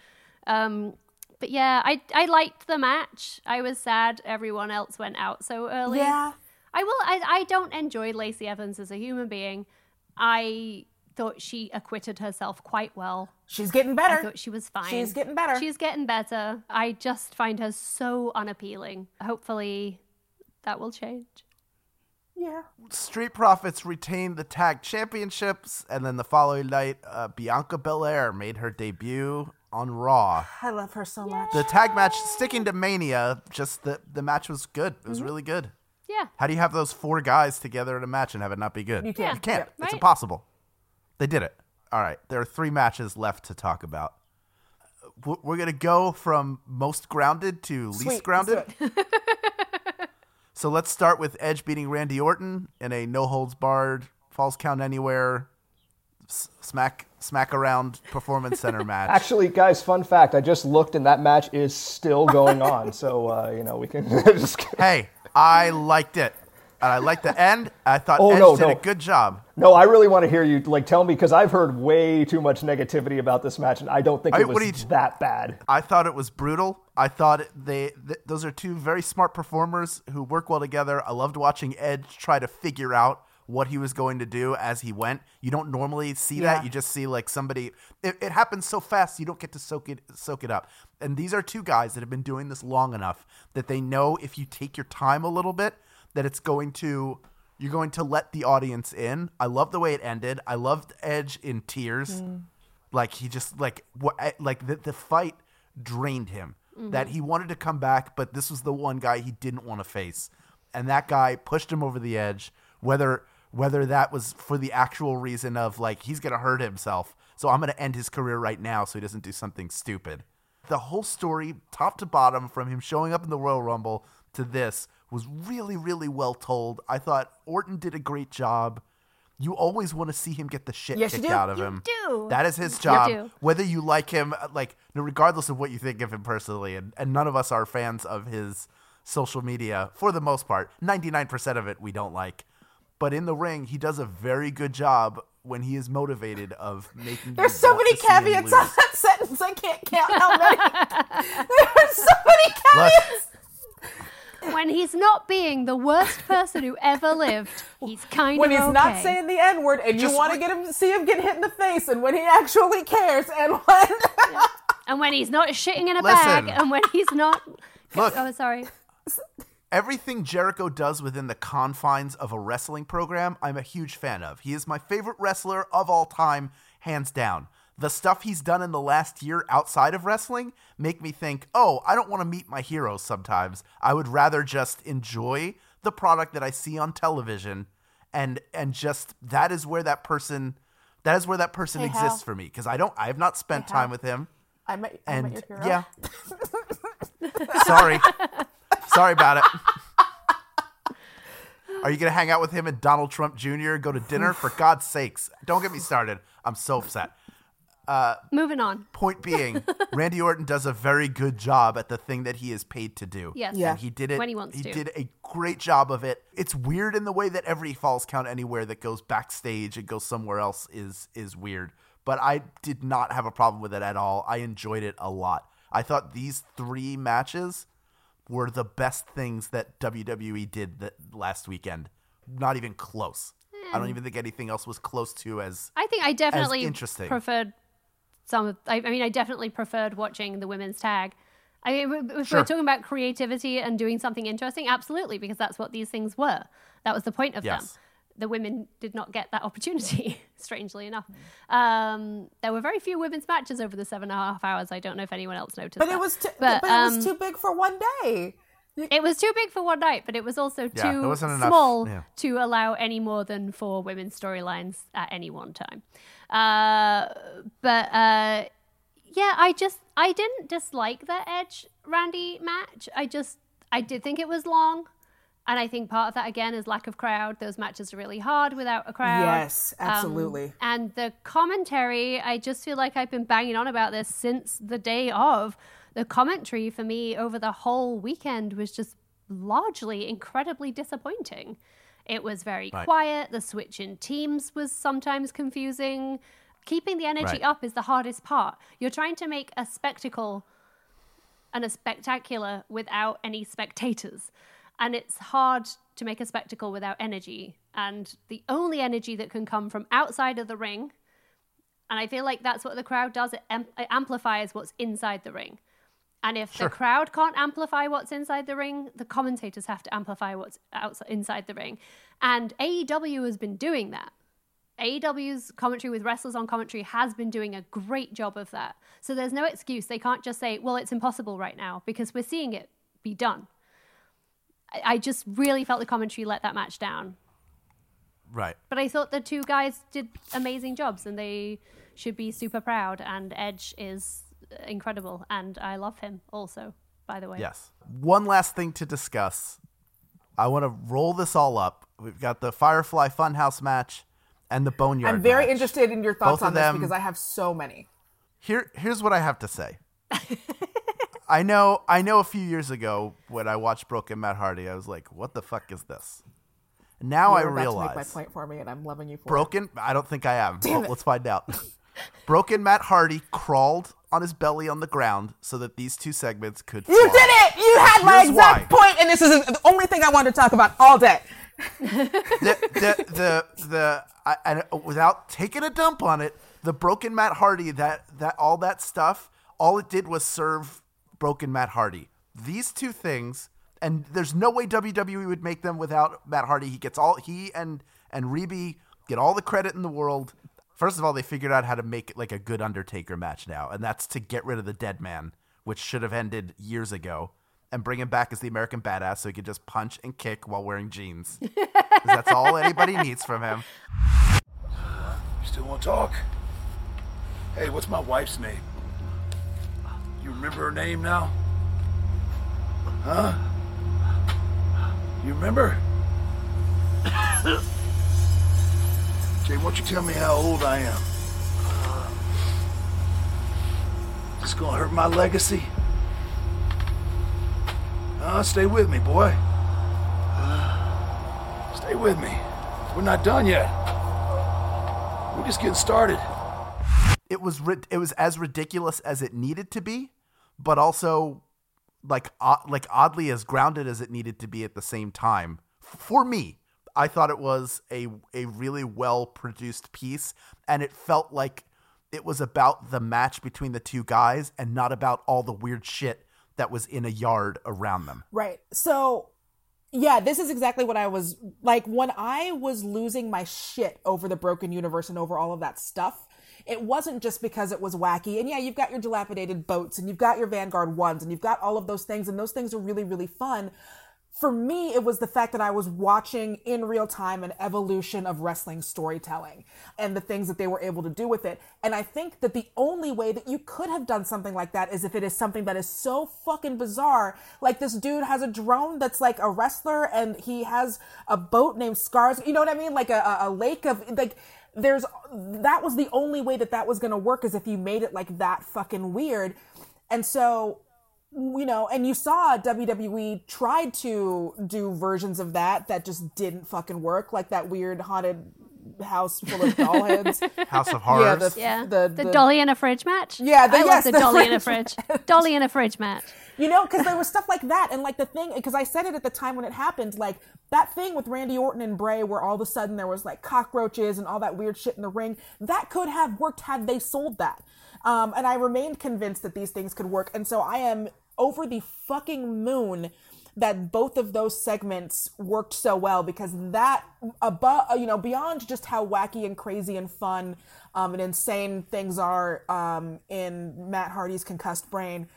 Um but yeah, I I liked the match. I was sad everyone else went out so early. yeah I will. I, I don't enjoy Lacey Evans as a human being. I thought she acquitted herself quite well. she's getting I better thought she was fine. She's getting better. She's getting better. I just find her so unappealing. Hopefully, that will change. yeah Street Profits retained the tag championships, and then the following night, uh, Bianca Belair made her debut on Raw. I love her so much. The tag match, sticking to Mania, just the the match was good. It was really good. Yeah. How do you have those four guys together in a match and have it not be good? You can't. You can't. Yeah. It's Right. impossible. They did it. All right. There are three matches left to talk about. We're gonna go from most grounded to least Sweet, let's grounded. (laughs) So let's start with Edge beating Randy Orton in a no holds barred, falls count anywhere, smack smack around performance center (laughs) match. Actually, guys, fun fact: I just looked, and that match is still going on. so uh, you know, we can (laughs) just. hey, I liked it, and I like the end. I thought Oh, Edge no, did no. a good job. No, I really want to hear you like tell me because I've heard way too much negativity about this match, and I don't think I- it was you- that bad. I thought it was brutal. I thought they th- those are two very smart performers who work well together. I loved watching Edge try to figure out what he was going to do as he went. You don't normally see Yeah. that. You just see like somebody. It, it happens so fast you don't get to soak it soak it up. And these are two guys that have been doing this long enough that they know if you take your time a little bit that it's going to you're going to let the audience in. I love the way it ended. I loved Edge in tears. Mm. Like he just like what eh, like the, the fight drained him. Mm-hmm. That he wanted to come back but this was the one guy he didn't want to face. And that guy pushed him over the edge whether whether that was for the actual reason of like he's gonna hurt himself. So i'm gonna end his career right now so he doesn't do something stupid. The whole story top to bottom from him showing up in the royal rumble to this was really really well told i thought orton did a great job you always want to see him get the shit Yes, kicked out of You him do. that is his You job do. whether you like him uh, like regardless of what you think of him personally and, and none of us are fans of his social media for the most part 99% of it we don't like but in the ring he does a very good job when he is motivated of making There's you so many caveats on that sentence. I can't count how many. (laughs) There's so many Look, caveats. When he's not being the worst person who ever lived, he's kind When of when he's not saying the N word, and you want to get him, see him get hit in the face, and when he actually cares, and when (laughs) and when he's not shitting in a Listen. bag, and when he's not. Look. Oh, sorry. Everything Jericho does within the confines of a wrestling program, I'm a huge fan of. He is my favorite wrestler of all time, hands down. The stuff he's done in the last year outside of wrestling make me think, oh, I don't want to meet my heroes sometimes. I would rather just enjoy the product that I see on television and and just that is where that person that is where that person Hey, exists Hal. for me because I don't I have not spent Hey, Hal. time with him I met, I met and your hero. yeah. Sorry. Sorry about it. Are you going to hang out with him and Donald Trump Jr. Go to dinner? For God's sakes, don't get me started. I'm so upset. Uh, Moving on. Point being, (laughs) Randy Orton does a very good job at the thing that he is paid to do. Yes. Yeah. And he did it When he wants to. did a great job of it. It's weird in the way that every falls count anywhere that goes backstage and goes somewhere else is is weird. But I did not have a problem with it at all. I enjoyed it a lot. I thought these three matches were the best things that WWE did that last weekend. Not even close. I don't hmm. even think anything else was close to as I think I definitely interesting. preferred some of. I, I mean, I definitely preferred watching the women's tag. I mean, if Sure. we're talking about creativity and doing something interesting, absolutely, because that's what these things were. That was the point of them. The women did not get that opportunity, (laughs) strangely enough. Um, there were very few women's matches over the seven and a half hours. I don't know if anyone else noticed. But that. it was too, But, but, it um, was too big for one day. it was too big for one night, but it was also Yeah, too small yeah. to allow any more than four women's storylines at any one time. Uh, but uh, yeah, I just I didn't dislike the Edge Randy match. I just I did think it was long, and I think part of that again is lack of crowd. Those matches are really hard without a crowd. Yes, Um, absolutely. and the commentary, I just feel like I've been banging on about this since the day of. The commentary for me over the whole weekend was just largely incredibly disappointing. It was very Right. quiet. The switch in teams was sometimes confusing. Keeping the energy Right. up is the hardest part. You're trying to make a spectacle and a spectacular without any spectators. And it's hard to make a spectacle without energy. And the only energy that can come from outside of the ring, and I feel like that's what the crowd does, it, am- it amplifies what's inside the ring. And if Sure. the crowd can't amplify what's inside the ring, the commentators have to amplify what's outside inside the ring. And AEW has been doing that. AEW's commentary with wrestlers on commentary has been doing a great job of that. So there's no excuse. They can't just say, well, it's impossible right now because we're seeing it be done. I, I just really felt the commentary let that match down. right. But I thought the two guys did amazing jobs and they should be super proud. And Edge is incredible. And I love him also, by the way. Yes. One last thing to discuss. I want to roll this all up. We've got the Firefly Funhouse match and the Boneyard. I'm very match. interested in your thoughts Both of on this because I have so many. Here, here's what I have to say. (laughs) I know, I know. A few years ago, when I watched Broken Matt Hardy, I was like, "What the fuck is this?" Now I You're about to realize make my point for me, and I'm loving you for it. Broken. I don't think I am. Damn Well, it. let's find out. (laughs) Broken Matt Hardy crawled on his belly on the ground so that these two segments could. You did it! You had my Here's exact why. point, and this is the only thing I wanted to talk about all day. the the the, the I, and without taking a dump on it, the broken Matt Hardy that that all that stuff, all it did was serve broken Matt Hardy. These two things, and there's no way WWE would make them without Matt Hardy. He gets all he and and Reby get all the credit in the world. First of all, they figured out how to make like a good Undertaker match now, and that's to get rid of the dead man, which should have ended years ago, and bring him back as the American badass so he could just punch and kick while wearing jeans. (laughs) that's all anybody needs from him. You Still want to talk? Hey, what's my wife's name? You remember her name now? Huh? You remember? (laughs) Jay, won't you tell me how old I am? This gonna hurt my legacy? Uh, stay with me, boy. Stay with me. We're not done yet. We're just getting started. it was rid- it was as ridiculous as it needed to be, but also like like oddly as grounded as it needed to be at the same time. For me, I thought it was a a really well produced piece, and it felt like it was about the match between the two guys and not about all the weird shit that was in a yard around them. Right. So, yeah, this is exactly what I was like when I was losing my shit over the broken universe and over all of that stuff. It wasn't just because it was wacky. And yeah, you've got your dilapidated boats and you've got your Vanguard ones and you've got all of those things, and those things are really, really fun. For me, it was the fact that I was watching in real time an evolution of wrestling storytelling and the things that they were able to do with it. And I think that the only way that you could have done something like that is if it is something that is so fucking bizarre. Like this dude has a drone that's like a wrestler and he has a boat named Scars. You know what I mean? Like a, a- lake of, like, there's, that was the only way that that was going to work is if you made it like that fucking weird. And so you know, and you saw WWE tried to do versions of that that just didn't fucking work, like that weird haunted house full of doll heads. (laughs) House of Yeah, the, Yeah. the, The, dolly in a fridge match. Yeah, the- I yes, love the, the dolly in a fridge fridge. dolly in a fridge match. You know, because there was stuff like that, and like the thing, because I said it at the time when it happened, like that thing with Randy Orton and Bray, where all of a sudden there was like cockroaches and all that weird shit in the ring. That could have worked had they sold that. Um, and I remained convinced that these things could work, and so I am over the fucking moon that both of those segments worked so well because that above you know beyond just how wacky and crazy and fun um, and insane things are um, in Matt Hardy's concussed brain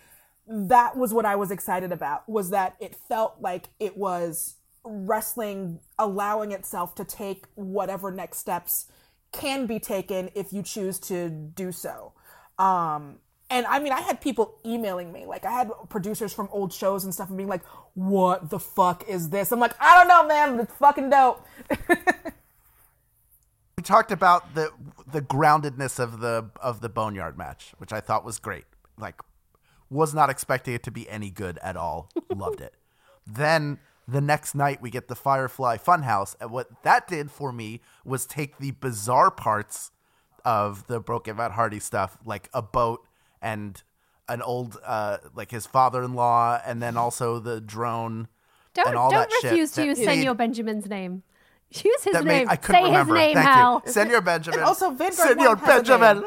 that was what I was excited about was that it felt like it was wrestling allowing itself to take whatever next steps can be taken if you choose to do so. Um and I mean I had people emailing me like I had producers from old shows and stuff and being like what the fuck is this? I'm like I don't know man, but it's fucking dope. (laughs) We talked about the the groundedness of the of the boneyard match, which I thought was great. Like, was not expecting it to be any good at all. Loved it. (laughs) Then the next night we get the Firefly Funhouse, and what that did for me was take the bizarre parts of the Broken Matt Hardy stuff, like a boat and an old uh like his father-in-law, and then also the drone Don't and all don't that shit refuse to use made- Senor Benjamin's name. Use his that name. made I couldn't Say remember. his name, Thank Hal. you, Senor Benjamin. And also Vanguard Senor One has a Benjamin.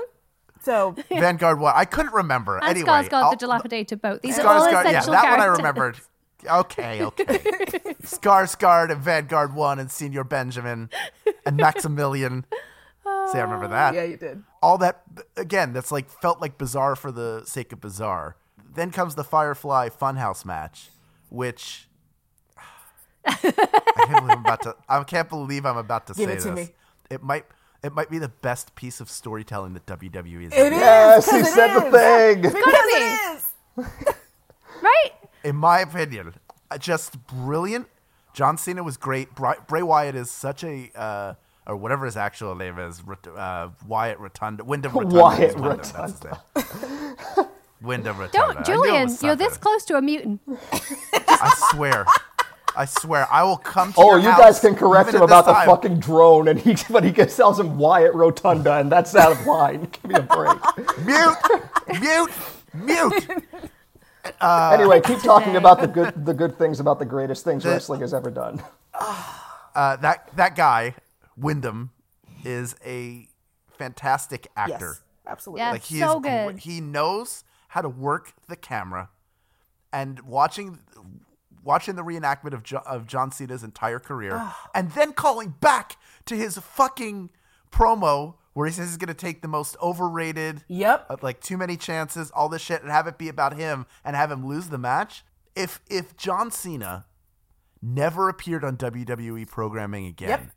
So (laughs) Vanguard what? I couldn't remember. And anyway, Skarsgård, I'll- the dilapidated boat. These are all Skarsgård, yeah, essential that one I remembered. Okay, okay. (laughs) Skarsgård and Vanguard One and Senior Benjamin and Maximilian. See, I remember that. yeah, you did. All that again. That's like felt like bizarre for the sake of bizarre. Then comes the Firefly Funhouse match, which (sighs) I can't believe I'm about to. I can't believe I'm about to Give say it to this. me. It might. It might be the best piece of storytelling that WWE has. It ever is. Yes, he it said the thing. Because it is. (laughs) Right? in my opinion, uh, just brilliant. John Cena was great. Bri- Bray Wyatt is such a, uh, or whatever his actual name is, uh, Wyatt Rotunda. Wyndham (laughs) Rotunda. Wyatt is Wyndham, that's his name. Wyndham Rotunda. Don't, Julian. You're this close to a mutant. I swear. I swear. I will come to Oh, your you house guys can correct him at this about the fucking drone, and he (laughs) but he tells him Wyatt Rotunda, and that's out of line. Give me a break. Mute! Mute! Mute! (laughs) anyway, keep talking about the good the good things about the greatest things wrestling has ever done. Uh, that, that guy, Wyndham, is a fantastic actor. Yes, absolutely. Yeah. Like he so is, good. He knows how to work the camera, and watching watching the reenactment of jo- of John Cena's entire career, and then calling back to his fucking promo where he says he's going to take the most overrated, Yep. uh, like too many chances, all this shit, and have it be about him and have him lose the match. If if John Cena never appeared on WWE programming again Yep.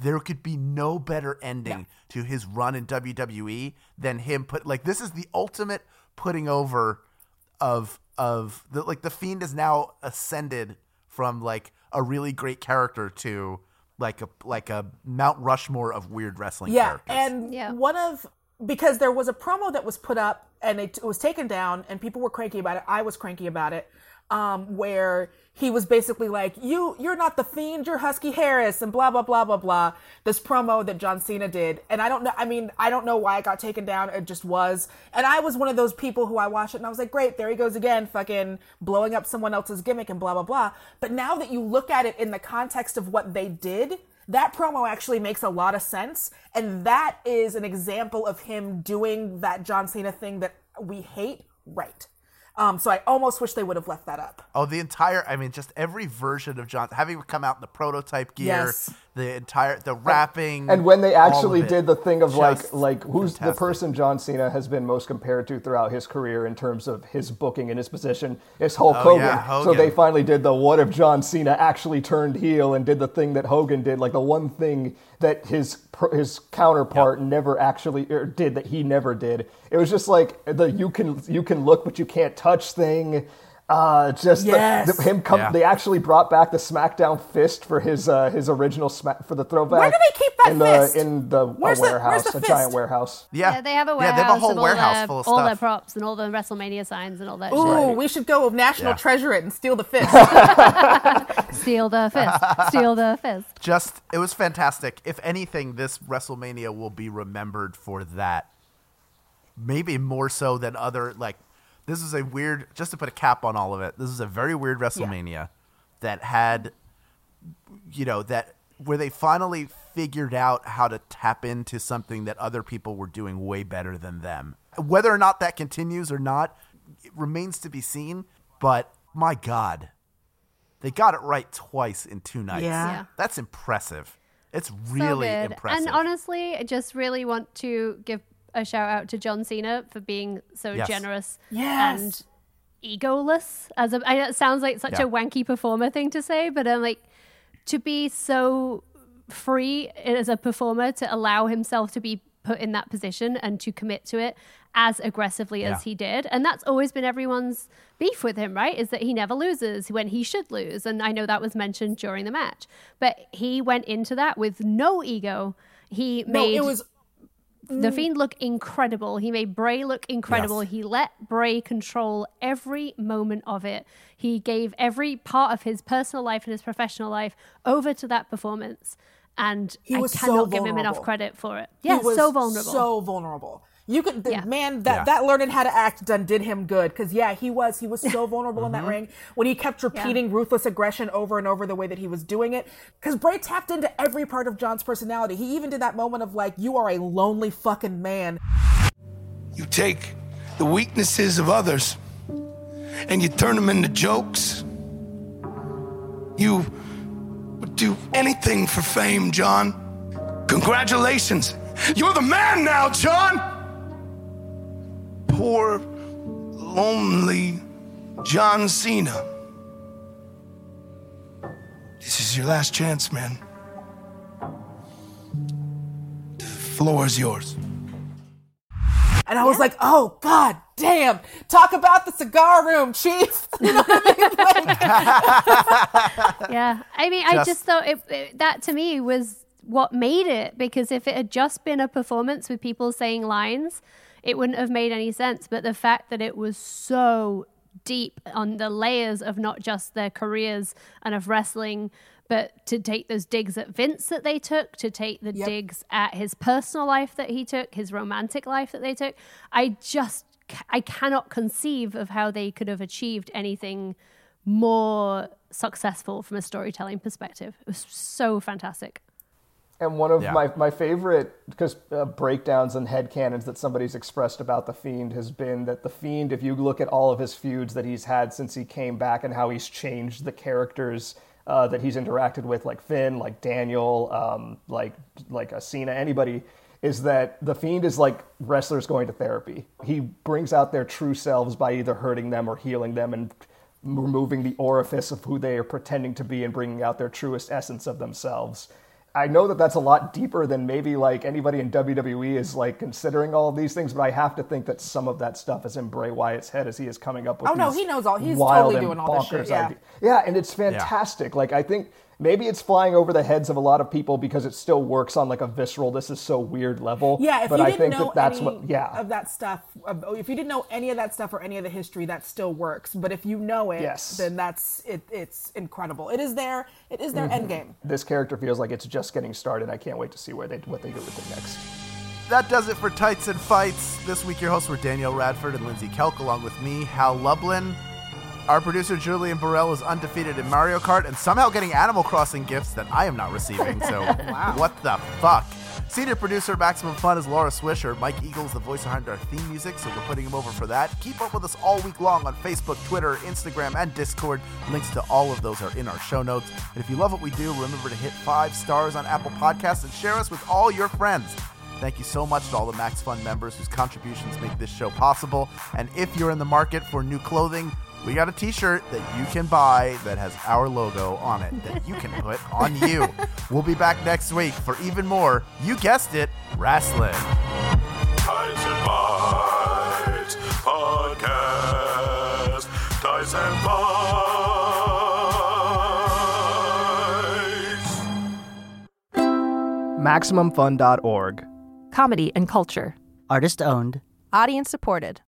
There could be no better ending to his run in WWE than him put like this is the ultimate putting over of of the like the fiend is now ascended from like a really great character to like a like a Mount Rushmore of weird wrestling Yeah, characters. and Yeah. one of because there was a promo that was put up and it, was taken down, and people were cranky about it. I was cranky about it, um, where he was basically like, "You, you're not the fiend, you're Husky Harris," and blah blah blah blah blah. This promo that John Cena did, and I don't know. I mean, I don't know why it got taken down. It just was, and I was one of those people who I watched it and I was like, "Great, there he goes again, fucking blowing up someone else's gimmick and blah blah blah." But now that you look at it in the context of what they did that promo actually makes a lot of sense and that is an example of him doing that john cena thing that we hate right um, so i almost wish they would have left that up Oh, the entire I mean, just every version of John having come out in the prototype gear, Yes. The entire the rapping, And when they actually did the thing of like Just like who's the person John Cena has been most compared to throughout his career in terms of his booking and his position, it's Hulk Oh, Hogan. yeah, So they finally did the what if John Cena actually turned heel and did the thing that Hogan did, like the one thing that his his counterpart never actually er, did that he never did. It was just like the you can you can look but you can't touch thing. Uh, just the- Yes. the, him come. Yeah. They actually brought back the SmackDown fist for his uh, his original smack for the throwback. Where do they keep that in the fist? in the a Where's the- warehouse, the a fist? giant warehouse. yeah, Yeah, they have a warehouse. yeah, they have a whole warehouse their, full of all their stuff. props and all the WrestleMania signs and all that Ooh, shit. we should go with National Yeah. Treasure it and steal the fist. (laughs) (laughs) Steal the fist. Steal the fist. Just it was fantastic. If anything, this WrestleMania will be remembered for that. Maybe more so than other like this is a weird just to put a cap on all of it. This is a very weird WrestleMania that had you know that where they finally figured out how to tap into something that other people were doing way better than them. Whether or not that continues or not it remains to be seen, but my god. They got it right twice in two nights. Yeah. Yeah. That's impressive. It's really good. impressive. And honestly, I just really want to give a shout out to John Cena for being so Yes. generous Yes. and egoless. As a, I it sounds like such Yeah. a wanky performer thing to say, but I'm like to be so free as a performer to allow himself to be put in that position and to commit to it as aggressively Yeah. as he did. And that's always been everyone's beef with him, right? Is that he never loses when he should lose. And I know that was mentioned during the match. But he went into that with no ego. He no, made it was the mm. Fiend look incredible. He made Bray look incredible. Yes. He let Bray control every moment of it. He gave every part of his personal life and his professional life over to that performance. And He I was so cannot give him enough credit for it. he Yeah, was so vulnerable. So vulnerable. You could, the Yeah. man, that Yeah. that learning how to act done did him good because yeah, he was he was so (laughs) vulnerable in Mm-hmm. that ring when he kept repeating ruthless aggression over and over the way that he was doing it. Because Bray tapped into every part of John's personality. He even did that moment of like, "You are a lonely fucking man." You take the weaknesses of others and you turn them into jokes. You would do anything for fame, John. Congratulations. You're the man now, John. Poor, lonely John Cena. This is your last chance, man. The floor is yours. And I was like, "Oh god damn! Talk about the cigar room, chief." (laughs) You know what I mean? Like, (laughs) yeah. I mean, I Just- just thought it, it- that to me was what made it because if it had just been a performance with people saying lines, it wouldn't have made any sense. But the fact that it was so deep on the layers of not just their careers and of wrestling, but to take those digs at Vince that they took, to take the Yep. digs at his personal life that he took, his romantic life that they took, I just I cannot conceive of how they could have achieved anything more successful from a storytelling perspective. It was so fantastic. And one of Yeah. my, my favorite because uh, breakdowns and headcanons that somebody's expressed about the Fiend has been that the Fiend, if you look at all of his feuds that he's had since he came back and how he's changed the characters uh, that he's interacted with, like Finn, like Daniel, um, like like uh, Cena, anybody, is that the Fiend is like wrestlers going to therapy. He brings out their true selves by either hurting them or healing them and removing the orifice of who they are pretending to be and bringing out their truest essence of themselves. I know that that's a lot deeper than maybe like anybody in WWE is like considering all of these things, but I have to think that some of that stuff is in Bray Wyatt's head as he is coming up with. Oh, no, he knows all- he's wild totally doing all this shit, yeah. ide- yeah, and it's fantastic. Like I think maybe it's flying over the heads of a lot of people because it still works on like a visceral. This is so weird level. Yeah, if but you I didn't think know that that's any what. Yeah, of that stuff, if you didn't know any of that stuff or any of the history, that still works. But if you know it, Yes. then that's it. It's incredible. It is their it is Mm-hmm. their end game. this character feels like it's just getting started. I can't wait to see where they what they do with it next. That does it for Tights and Fights. This week, your hosts were Danielle Radford and Lindsay Kelk, along with me, Hal Lublin. Our producer, Julian Burrell, is undefeated in Mario Kart and somehow getting Animal Crossing gifts that I am not receiving. So, (laughs) what the fuck? Senior producer Maximum Fun is Laura Swisher. Mike Eagles, the voice behind our theme music, so we're putting him over for that. Keep up with us all week long on Facebook, Twitter, Instagram, and Discord. Links to all of those are in our show notes. And if you love what we do, remember to hit five stars on Apple Podcasts and share us with all your friends. Thank you so much to all the Max Fun members whose contributions make this show possible. And if you're in the market for new clothing, we got a t-shirt that you can buy that has our logo on it that you can put on you. (laughs) We'll be back next week for even more, you guessed it, wrestling. Tights and Fights Podcast. Tights and Fights. MaximumFun.org. Comedy and culture. Artist owned. Audience supported.